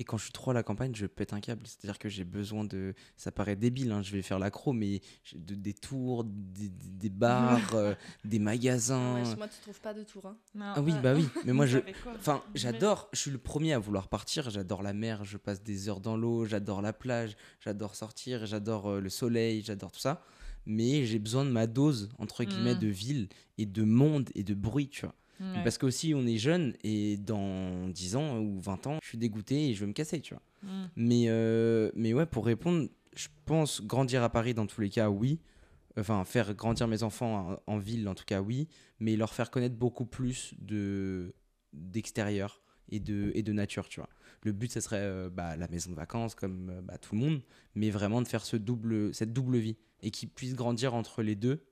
Et quand je suis trop à la campagne, je pète un câble. C'est-à-dire que j'ai besoin de. Ça paraît débile, hein, je vais faire l'accro, mais j'ai de- des tours, des, des- des bars, [laughs] euh, des magasins. Ouais, moi, tu trouves pas de tour. Hein. Ah oui, bah oui. [laughs] Mais moi, je. Enfin, j'adore, je suis le premier à vouloir partir, j'adore la mer, je passe des heures dans l'eau, j'adore la plage, j'adore sortir, j'adore euh, le soleil, j'adore tout ça. Mais j'ai besoin de ma dose, entre guillemets, Mm. de ville et de monde et de bruit, tu vois. Ouais. Parce qu'aussi, on est jeune et dans 10 ans ou 20 ans, je suis dégoûté et je veux me casser, tu vois. Mm. Mais, euh, mais ouais, pour répondre, je pense grandir à Paris dans tous les cas, oui. Enfin, faire grandir mes enfants en, en ville, en tout cas, oui. Mais leur faire connaître beaucoup plus de d'extérieur et de, et de nature, tu vois. Le but, ce serait euh, bah, la maison de vacances, comme euh, bah, tout le monde, mais vraiment de faire ce double, cette double vie et qu'ils puissent grandir entre les deux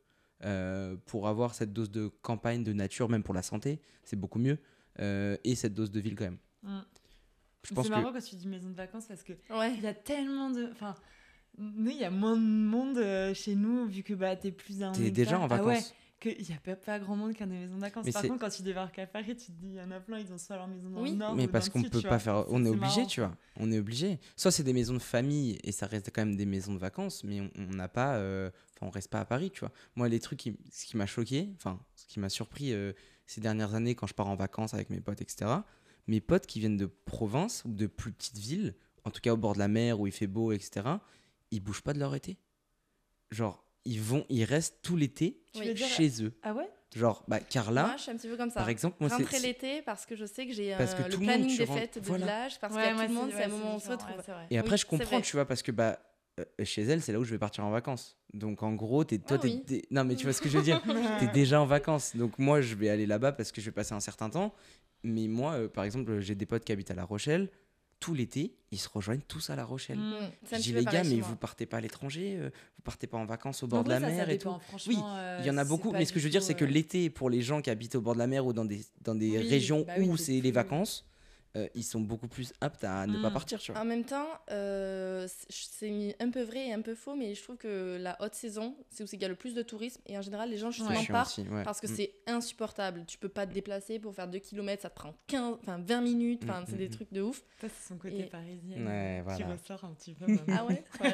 euh, pour avoir cette dose de campagne, de nature, même pour la santé, c'est beaucoup mieux, euh, et cette dose de ville quand même. Mm. Je pense C'est que marrant quand tu dis maison de vacances parce que Ouais. il y a tellement de. Enfin, nous, il y a moins de monde euh, chez nous vu que bah, t'es plus à t'es déjà en Ah vacances. ouais, qu'il n'y a pas, pas grand monde qui a des maisons de vacances. Mais Par c'est- contre, quand tu débarques à Paris, tu te dis, il y en a plein, ils ont soit leur maison dans Oui. le nord. Mais ou parce qu'on peut pas vois. faire. On est obligé, marrant, tu vois. On est obligé. Soit c'est des maisons de famille et ça reste quand même des maisons de vacances, mais on- on n'a pas. euh, Enfin, on reste pas à Paris, tu vois. Moi, les trucs, qui, ce qui m'a choqué, enfin, ce qui m'a surpris euh, ces dernières années quand je pars en vacances avec mes potes, etc. Mes potes qui viennent de province ou de plus petites villes, en tout cas au bord de la mer où il fait beau, etc. Ils bougent pas de leur été. Genre, ils vont, ils restent tout l'été Oui. dire- chez eux. Ah ouais? Genre, bah, Carla, Moi, je suis un petit peu comme ça. par exemple, moi, c'est. L'été parce que je sais que j'ai euh, le tout le monde, planning des rentres- fêtes de voilà. village parce Ouais, qu'il y a moi, tout le monde, c'est- un moment où on se retrouve. Et après, Oui, je comprends, tu vois, parce que bah, euh, chez elle, c'est là où je vais partir en vacances. Donc, en gros, es, toi, Ah t'es- Non, mais tu vois ce que je veux dire [laughs] T'es déjà en vacances. Donc, moi, je vais aller là-bas parce que je vais passer un certain temps. Mais moi, euh, par exemple, j'ai des potes qui habitent à La Rochelle. Tout l'été, ils se rejoignent tous à La Rochelle. Mm. Mm. Un Je dis, les gars, mais vous partez pas à l'étranger euh, Vous partez pas en vacances au bord de la ça, ça mer et tout franchement, euh, Il y en a beaucoup, mais ce que je veux dire, c'est que euh, l'été, pour les gens qui habitent au bord de la mer ou dans des, dans des Oui, régions bah oui, où c'est les vacances, euh, ils sont beaucoup plus aptes à ne pas Mm. partir, tu vois. En même temps, euh, c'est un peu vrai et un peu faux, mais je trouve que la haute saison, c'est où il y a le plus de tourisme. Et en général, les gens justement partent aussi, ouais. parce que Mm. c'est insupportable. Tu peux pas te déplacer pour faire 2 km, ça te prend 15, enfin 20 minutes. Enfin, Mm, c'est des trucs de ouf. Ça, c'est son côté Et- parisien Ouais, qui voilà. ressort un petit peu. [laughs] Ah ouais, ouais,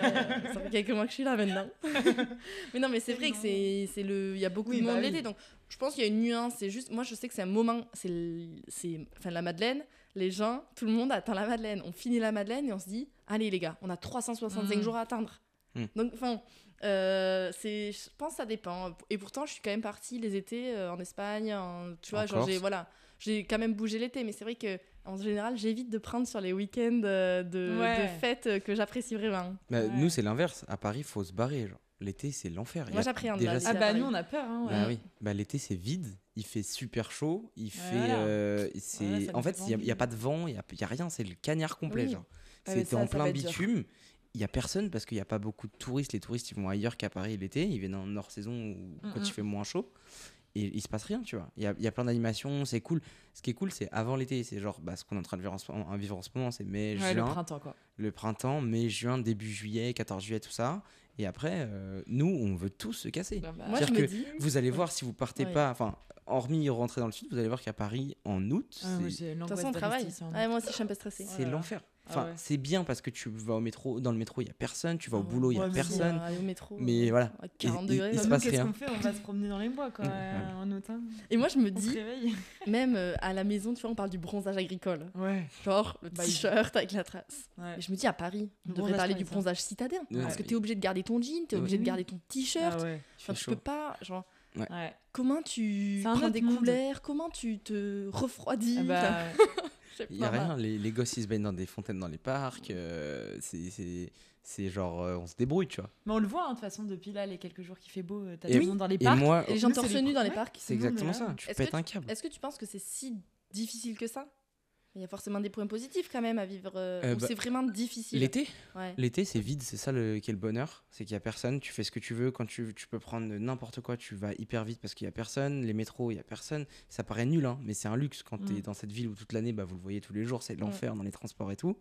Ça fait quelques mois que je suis là maintenant. [laughs] mais non, mais c'est vrai que c'est c'est le. Il y a beaucoup Oui, de bah monde oui. l'été. Donc je pense qu'il y a une nuance. C'est juste. Moi, je sais que c'est un moment. C'est. le- c'est- Enfin, la Madeleine. Les gens, tout le monde attend la Madeleine. On finit la Madeleine et on se dit Allez, les gars, on a 365 Mm. jours à atteindre. Mm. Donc, enfin. euh, c'est je pense que ça dépend et pourtant je suis quand même partie les étés euh, en Espagne en, tu vois En genre j'ai voilà j'ai quand même bougé l'été mais c'est vrai que en général j'évite de prendre sur les week-ends euh, de, Ouais. de fêtes euh, que j'apprécie vraiment Bah, Ouais. Nous, c'est l'inverse. À Paris, faut se barrer. genre. L'été, c'est l'enfer. Moi, j'appréhende déjà Ah bah nous on a peur. Hein, ouais. Bah oui, bah, l'été c'est vide, il fait super chaud, il fait. Voilà. euh, c'est... Voilà, en fait, il n'y a, pas de vent, il n'y a, il y a rien, c'est le cagnard complet. Oui. Ah, C'était en ça plein bitume, il n'y a personne parce qu'il n'y a pas beaucoup de touristes. Les touristes ils vont ailleurs qu'à Paris l'été, ils viennent en hors saison ou quand Mm, il mm. fait moins chaud. Et il se passe rien, tu vois. Il y a, il y a plein d'animations, c'est cool. Ce qui est cool, c'est avant l'été, c'est genre bah, ce qu'on est en train de vivre en ce moment, vivre en ce moment, c'est mai, Ouais, le juin printemps quoi. le printemps, mai, juin, début juillet, 14 juillet, tout ça. Et après, euh, nous, on veut tous se casser. Bah, bah, moi je C'est-à-dire que dis Vous allez voir si vous partez Ouais. pas, enfin, hormis rentrer dans le sud, vous allez voir qu'à Paris, en août, ah, c'est- j'ai de toute l'angoisse façon on de travaille. rester ici en Ouais, moi aussi je suis un peu stressée. C'est Oh Ah Enfin, ouais. c'est bien parce que tu vas au métro, dans le métro, il y a personne, tu vas au Ah ouais. boulot, il y a Ouais, mais personne. Euh, au métro Mais euh, voilà. à 40 Et- et- degrés il se passe qu'est-ce rien. qu'on fait On va se promener dans les bois quoi, Ouais. euh, en automne. et moi je me dis [laughs] même euh, à la maison tu vois on parle du bronzage agricole Ouais. genre le Bah, t-shirt avec la trace ouais. et je me dis à Paris on Le devrait parler du bronzage citadin Ouais. parce que t'es obligé de garder ton jean t'es Ouais. obligé de garder ton t-shirt Ah ouais. Enfin, tu chaud. peux pas genre Ouais. comment tu prends des couleurs? Comment tu te refroidis? [laughs] Il y a rien, les, les gosses ils se baignent dans des fontaines dans les parcs, euh, c'est- c'est c'est genre euh, on se débrouille, tu vois. mais on le voit hein, de toute façon depuis là les quelques jours qu'il fait beau, euh, t'as le monde dans les Et parcs. moi, et les gens torse nu dans les parcs. C'est exactement ça, tu pètes un câble. Est-ce que tu penses que c'est si difficile que ça? Il y a forcément des points positifs quand même à vivre. euh, Euh, ou bah, c'est vraiment difficile. L'été Ouais. L'été, c'est vide, c'est ça le, qui est le bonheur. C'est qu'il y a personne, tu fais ce que tu veux. Quand tu, tu peux prendre n'importe quoi, tu vas hyper vite parce qu'il y a personne. Les métros, il y a personne. Ça paraît nul, hein, mais c'est un luxe quand tu es Mm. dans cette ville où toute l'année, bah, vous le voyez tous les jours, c'est l'enfer dans les transports et tout.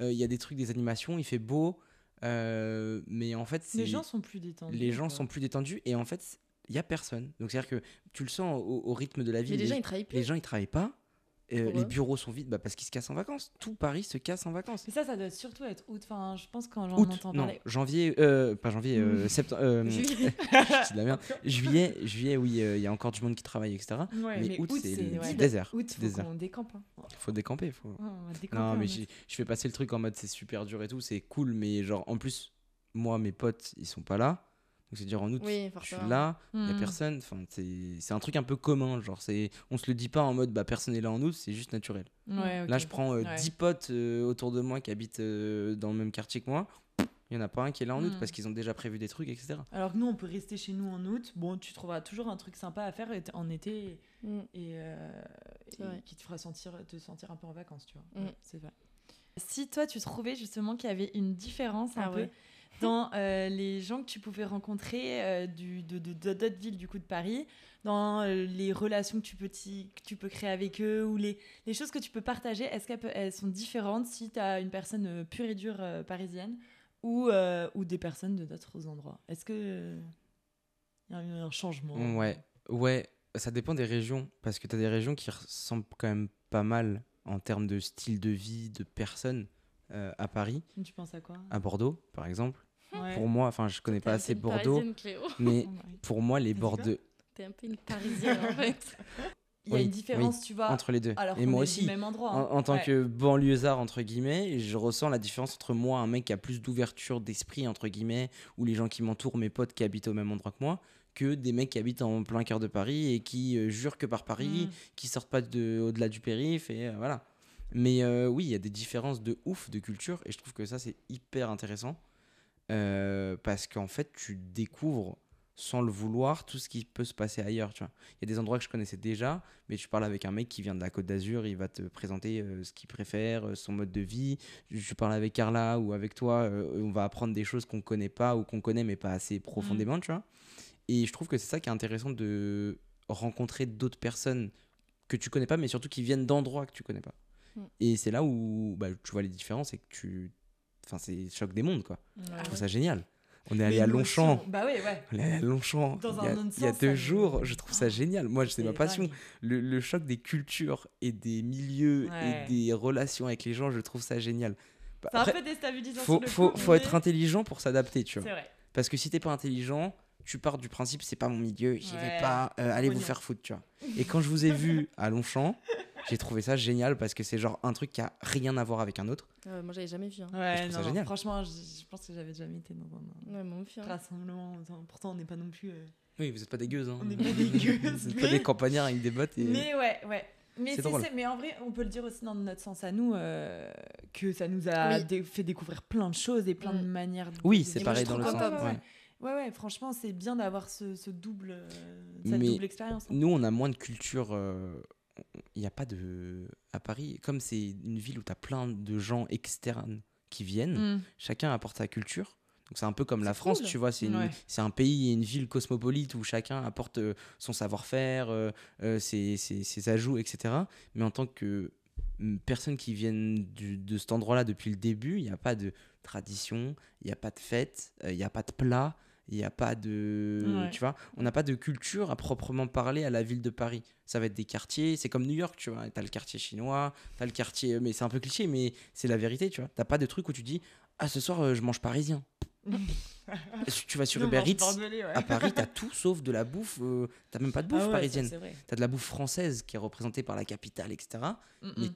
Euh, Il y a des trucs, des animations, il fait beau, euh, mais en fait, c'est- Les gens sont plus détendus. les gens quoi. sont plus détendus et en fait, il y a personne. Donc c'est-à-dire que tu le sens au, au rythme de la vie. Mais les les, gens ils travaillent plus. les gens, ils travaillent pas. Euh, les bureaux sont vides bah, parce qu'ils se cassent en vacances. Tout Paris se casse en vacances. Mais ça, ça doit surtout être août. Enfin, je pense quand j'en entends non, parler. janvier, euh, pas janvier, euh, septembre, euh, [laughs] Juillet. [laughs] de la merde. Juillet, juillet, oui, il y a encore du monde qui travaille, etc. Ouais, mais, août, c'est ouais. désert. Août, faut désert. qu'on décampe. hein. Faut décamper. Faut... Ouais, on va décamper Non, mais je fais passer le truc en mode c'est super dur et tout, c'est cool, mais genre en plus, moi, mes potes, ils sont pas là. Donc c'est dire en août, Oui, je suis là, il y a Hmm. personne. Enfin, c'est c'est un truc un peu commun, genre c'est, on se le dit pas en mode bah personne est là en août, c'est juste naturel. Ouais, ok. Là, je prends euh, Ouais. 10 potes euh, autour de moi qui habitent euh, dans le même quartier que moi. Il y en a pas un qui est là en août Hmm. parce qu'ils ont déjà prévu des trucs, etc. Alors que nous, on peut rester chez nous en août. Bon, tu trouveras toujours un truc sympa à faire en été et, euh, et qui te fera sentir, te sentir un peu en vacances, tu vois. Ouais, c'est vrai. Si toi, tu trouvais justement qu'il y avait une différence un Ah peu ouais. Dans euh, les gens que tu pouvais rencontrer euh, du, de d'autres villes du coup de Paris, dans euh, les relations que tu, peux que tu peux créer avec eux ou les, les choses que tu peux partager, est-ce qu'elles elles sont différentes si tu as une personne pure et dure parisienne ou, ou des personnes de d'autres endroits? Est-ce que il y a eu un changement? Ouais, ouais, ça dépend des régions parce que tu as des régions qui ressemblent quand même pas mal en termes de style de vie, de personnes à Paris, Tu penses à quoi? À Bordeaux par exemple. Ouais. Pour moi, enfin, je connais pas assez Bordeaux, [laughs] mais pour moi, les Bordeaux T'es un peu une parisienne en fait. [laughs] Il y a Oui, une différence, tu vois, entre les deux. alors Et moi aussi. même endroit. En, hein. en tant Ouais. que banlieusard, entre guillemets, je ressens la différence entre moi, un mec qui a plus d'ouverture d'esprit, entre guillemets, ou les gens qui m'entourent, mes potes qui habitent au même endroit que moi, que des mecs qui habitent en plein cœur de Paris et qui euh, jurent que par Paris, Mm. qui sortent pas de, au-delà du périph' et euh, voilà. Mais euh, oui, il y a des différences de ouf de culture et je trouve que ça c'est hyper intéressant euh, parce qu'en fait tu découvres sans le vouloir tout ce qui peut se passer ailleurs. Tu vois. Il y a des endroits que je connaissais déjà, mais tu parles avec un mec qui vient de la Côte d'Azur, il va te présenter euh, ce qu'il préfère, euh, son mode de vie. Je, parle avec Carla ou avec toi, euh, on va apprendre des choses qu'on connaît pas ou qu'on connaît mais pas assez profondément, tu vois. Et je trouve que c'est ça qui est intéressant de rencontrer d'autres personnes que tu connais pas, mais surtout qui viennent d'endroits que tu connais pas. Mm. Et c'est là où bah, tu vois les différences et que tu. Enfin, c'est le choc des mondes, quoi. Ouais. Je trouve ça génial. On est allé à Longchamp. on- Bah ouais, ouais. On est allé à Longchamp Dans il y un a, il y a deux ça jours. Je trouve ça génial. Moi, c'est ma passion. Le, le choc des cultures et des milieux Ouais. et des relations avec les gens, je trouve ça génial. Bah, C'est un peu déstabilisant. faut, sur le faut, coup, faut mais être intelligent pour s'adapter, tu C'est vois. vrai. Parce que si t'es pas intelligent, tu pars du principe c'est pas mon milieu, j'y vais Ouais. pas, euh, allez vous faire foutre, tu vois. Et quand je vous ai vu à Longchamp, j'ai trouvé ça génial parce que c'est genre un truc qui a rien à voir avec un autre. Euh, moi, j'avais jamais vu. hein. Ouais, ça non, génial. franchement, je, je pense que j'avais jamais été dans un Ouais, moi aussi. hein. rassemblement. Pourtant, on n'est pas non plus. euh, Oui, vous êtes pas des gueuses, hein. On est pas [laughs] des gueuses, vous êtes pas des campagnards avec des bottes. Et... Mais ouais, ouais. Mais, C'est c'est- drôle. c'est- mais en vrai, on peut le dire aussi dans notre sens à nous, euh, que ça nous a Oui. dé- fait découvrir plein de choses et plein de Mm. manières. de- Oui, c'est pareil je dans le sens. ouais. Ouais. Ouais, franchement, c'est bien d'avoir ce, ce double, euh, cette Mais double expérience. hein. Nous, on a moins de culture. euh, Il n'y a pas de. À Paris, comme c'est une ville où tu as plein de gens externes qui viennent, Mm. chacun apporte sa culture. Donc c'est un peu comme la France, cool. tu vois, c'est Ouais. un pays et une ville cosmopolite où chacun apporte euh, son savoir-faire, euh, euh, ses, ses- ses ajouts, etc. Mais en tant que mm, personne qui vienne du- de cet endroit-là depuis le début, il n'y a pas de tradition, il n'y a pas de fête, euh, il n'y a pas de plat, il n'y a pas de... Ouais. Tu vois, on n'a pas de culture à proprement parler à la ville de Paris. Ça va être des quartiers, c'est comme New York, tu vois. Tu as le quartier chinois, tu as le quartier... Mais c'est un peu cliché, mais c'est la vérité, tu vois. Tu pas de truc où tu dis, ah ce soir, euh, je mange parisien. [laughs] tu vas sur Uber Eats, ouais. à Paris, t'as [laughs] tout sauf de la bouffe. euh, t'as même pas de bouffe Ah ouais, parisienne. T'as de la bouffe française qui est représentée par la capitale, etc. Mm, Mais mm.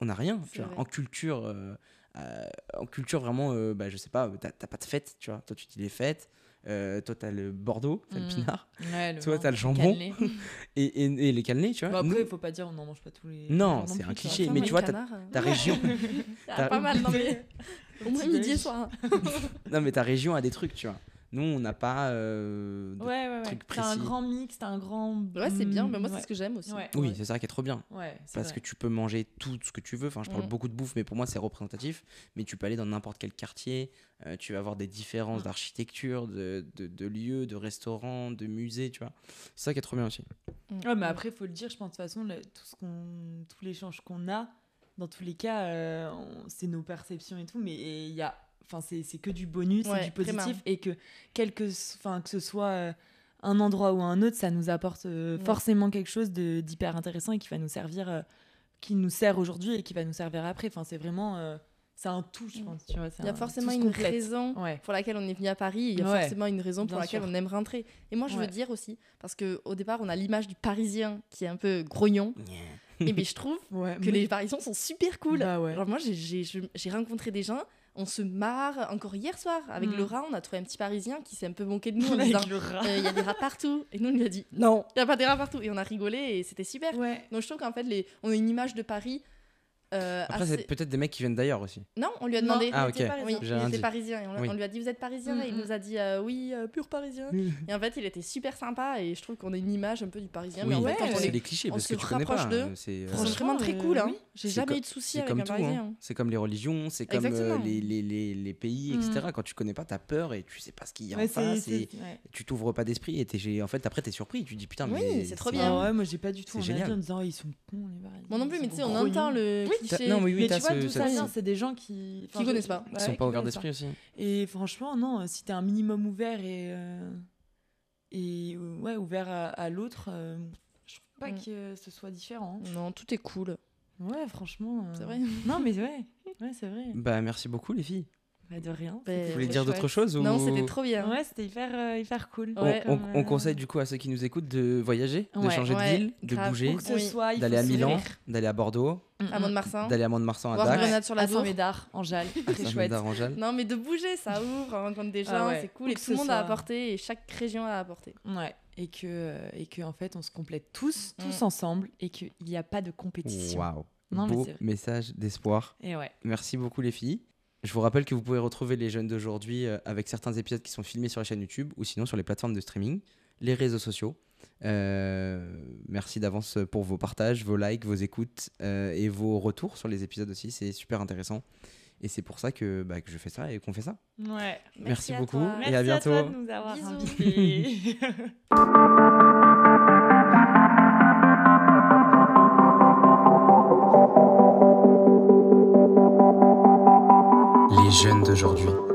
on n'a rien. Tu vois. En culture, euh, euh, en culture vraiment, euh, bah, je sais pas, t'as t'as pas de fête. Tu vois. Toi, tu dis les fêtes. Euh, toi, t'as le Bordeaux, t'as le Mm. pinard. Ouais, le Toi, t'as le jambon. [laughs] Et, et- et les cannelés, tu vois. Bon, après, il faut pas dire on n'en mange pas tous les. Non, c'est un cliché, mais tu vois, ta région, il y a t'as- pas mal, non [laughs] mais. Au moins [laughs] midi et soir. non, mais ta région a des trucs, tu vois. Nous, on n'a pas. euh, de- Ouais, ouais, ouais. trucs C'est un précis. grand mix, c'est un grand. Ouais, c'est bien, mais moi, ouais. c'est ce que j'aime aussi. Ouais, Oui, c'est ça qui est trop bien. Parce vrai. que tu peux manger tout ce que tu veux. Enfin, je parle Mm. beaucoup de bouffe, mais pour moi, c'est représentatif. Mais tu peux aller dans n'importe quel quartier. euh, tu vas avoir des différences Mm. d'architecture, de, de, de lieux, de restaurants, de musées, tu vois. C'est ça qui est trop bien aussi. Ouais, mais après, il faut le dire, je pense de toute façon, le- tout ce qu'on, tous les échanges qu'on a, dans tous les cas, euh, c'est nos perceptions et tout, mais il y a, enfin, c'est, c'est que du bonus, Ouais, c'est du positif, et que quel que, enfin, que ce soit euh, un endroit ou un autre, ça nous apporte euh, Ouais. forcément quelque chose de, d'hyper intéressant et qui va nous servir, euh, qui nous sert aujourd'hui et qui va nous servir après. Enfin, c'est vraiment, euh, c'est un tout, je Mm. pense. Tu vois, c'est Il y a un- forcément une complète. raison Ouais. pour laquelle on est venu à Paris. et Il y a Ouais. forcément une raison pour Bien laquelle sûr. on aime rentrer. Et moi, je Ouais. veux dire aussi, parce qu'au départ, on a l'image du Parisien qui est un peu grognon. et bien, [laughs] je trouve Ouais, que mais- les Parisiens sont super cool. Bah moi, j'ai- j'ai je- j'ai rencontré des gens, on se marre. Encore hier soir, avec Mm. Laura, on a trouvé un petit Parisien qui s'est un peu moqué de nous [laughs] en disant le rat. Euh, il y a des rats partout. Et nous, on lui a dit non, il n'y a pas des rats partout. Et on a rigolé et c'était super. Ouais. Donc je trouve qu'en fait, les... on a une image de Paris. Euh, Après, assez- c'est peut-être des mecs qui viennent d'ailleurs aussi. Non, on lui a Non, demandé. Ah, ok. parisien. Oui, il était parisien. Et on, Oui. on lui a dit Vous êtes parisien Mm, Et il mm. nous a dit euh, Oui, euh, pur parisien. Et en fait, il était super sympa. Et je trouve qu'on a une image un peu du parisien. Mais en Oui, fait, quand on les clichés on parce se que tu connais pas. rapproche d'eux. euh, C'est euh, vraiment très cool. Hein. oui. J'ai jamais co- eu de soucis avec comme un tout. hein. parisien. C'est comme les religions, c'est comme euh, les, les, les, les pays, Mm. etc. Quand tu connais pas, t'as peur et tu sais pas ce qu'il y a Ouais, en face. ouais. tu t'ouvres pas d'esprit et en fait après t'es surpris. Tu dis putain, Oui, mais c'est trop bien. Ah ouais, moi j'ai pas du tout en disant ils sont cons les Parisiens. Moi non plus, mais tu sais, on entend le Non, oui, oui, mais t'as tu vois ce- d'où ça vient, c'est des gens qui Qui connaissent pas. Ils sont pas ouverts d'esprit aussi. Et franchement, non, si t'es un minimum ouvert et euh, et euh, ouais ouvert à, à l'autre, euh, je trouve pas Mm. que ce soit différent. Non, tout est cool. Ouais, franchement. euh, C'est vrai. [laughs] Non, mais ouais, ouais, c'est vrai. Bah merci beaucoup les filles. Bah, de rien. C'était Vous voulez dire d'autres choses ou... Non, c'était trop bien. Ouais, c'était hyper, euh, hyper cool. On, Ouais. on- Comme, on euh, conseille du coup à ceux qui nous écoutent de voyager, de changer ouais, de ville, de bouger, Oui. d'aller à Milan, d'aller à Bordeaux, À Mont-de-Marsan. d'aller à Mont-de-Marsan, à Dax, Grenade sur la à Tour. Saint-Médard, en Jalles, très à chouette. Non, mais de bouger, ça ouvre, on rencontre des gens, Ah ouais. c'est cool. Et que tout le monde a apporté, et chaque région a apporté. Ouais, et que, euh, et que en fait, on se complète tous, tous Mm. ensemble, et qu'il n'y a pas de compétition. Waouh. Beau message d'espoir. Et ouais. Merci beaucoup les filles. Je vous rappelle que vous pouvez retrouver les jeunes d'aujourd'hui euh, avec certains épisodes qui sont filmés sur la chaîne YouTube ou sinon sur les plateformes de streaming, les réseaux sociaux. Euh, merci d'avance pour vos partages, vos likes, vos écoutes euh, et vos retours sur les épisodes aussi. C'est super intéressant. Et c'est pour ça que, bah, que je fais ça et qu'on fait ça. Ouais. Merci beaucoup. toi. Et à Merci bientôt. toi de nous avoir [laughs] d'aujourd'hui.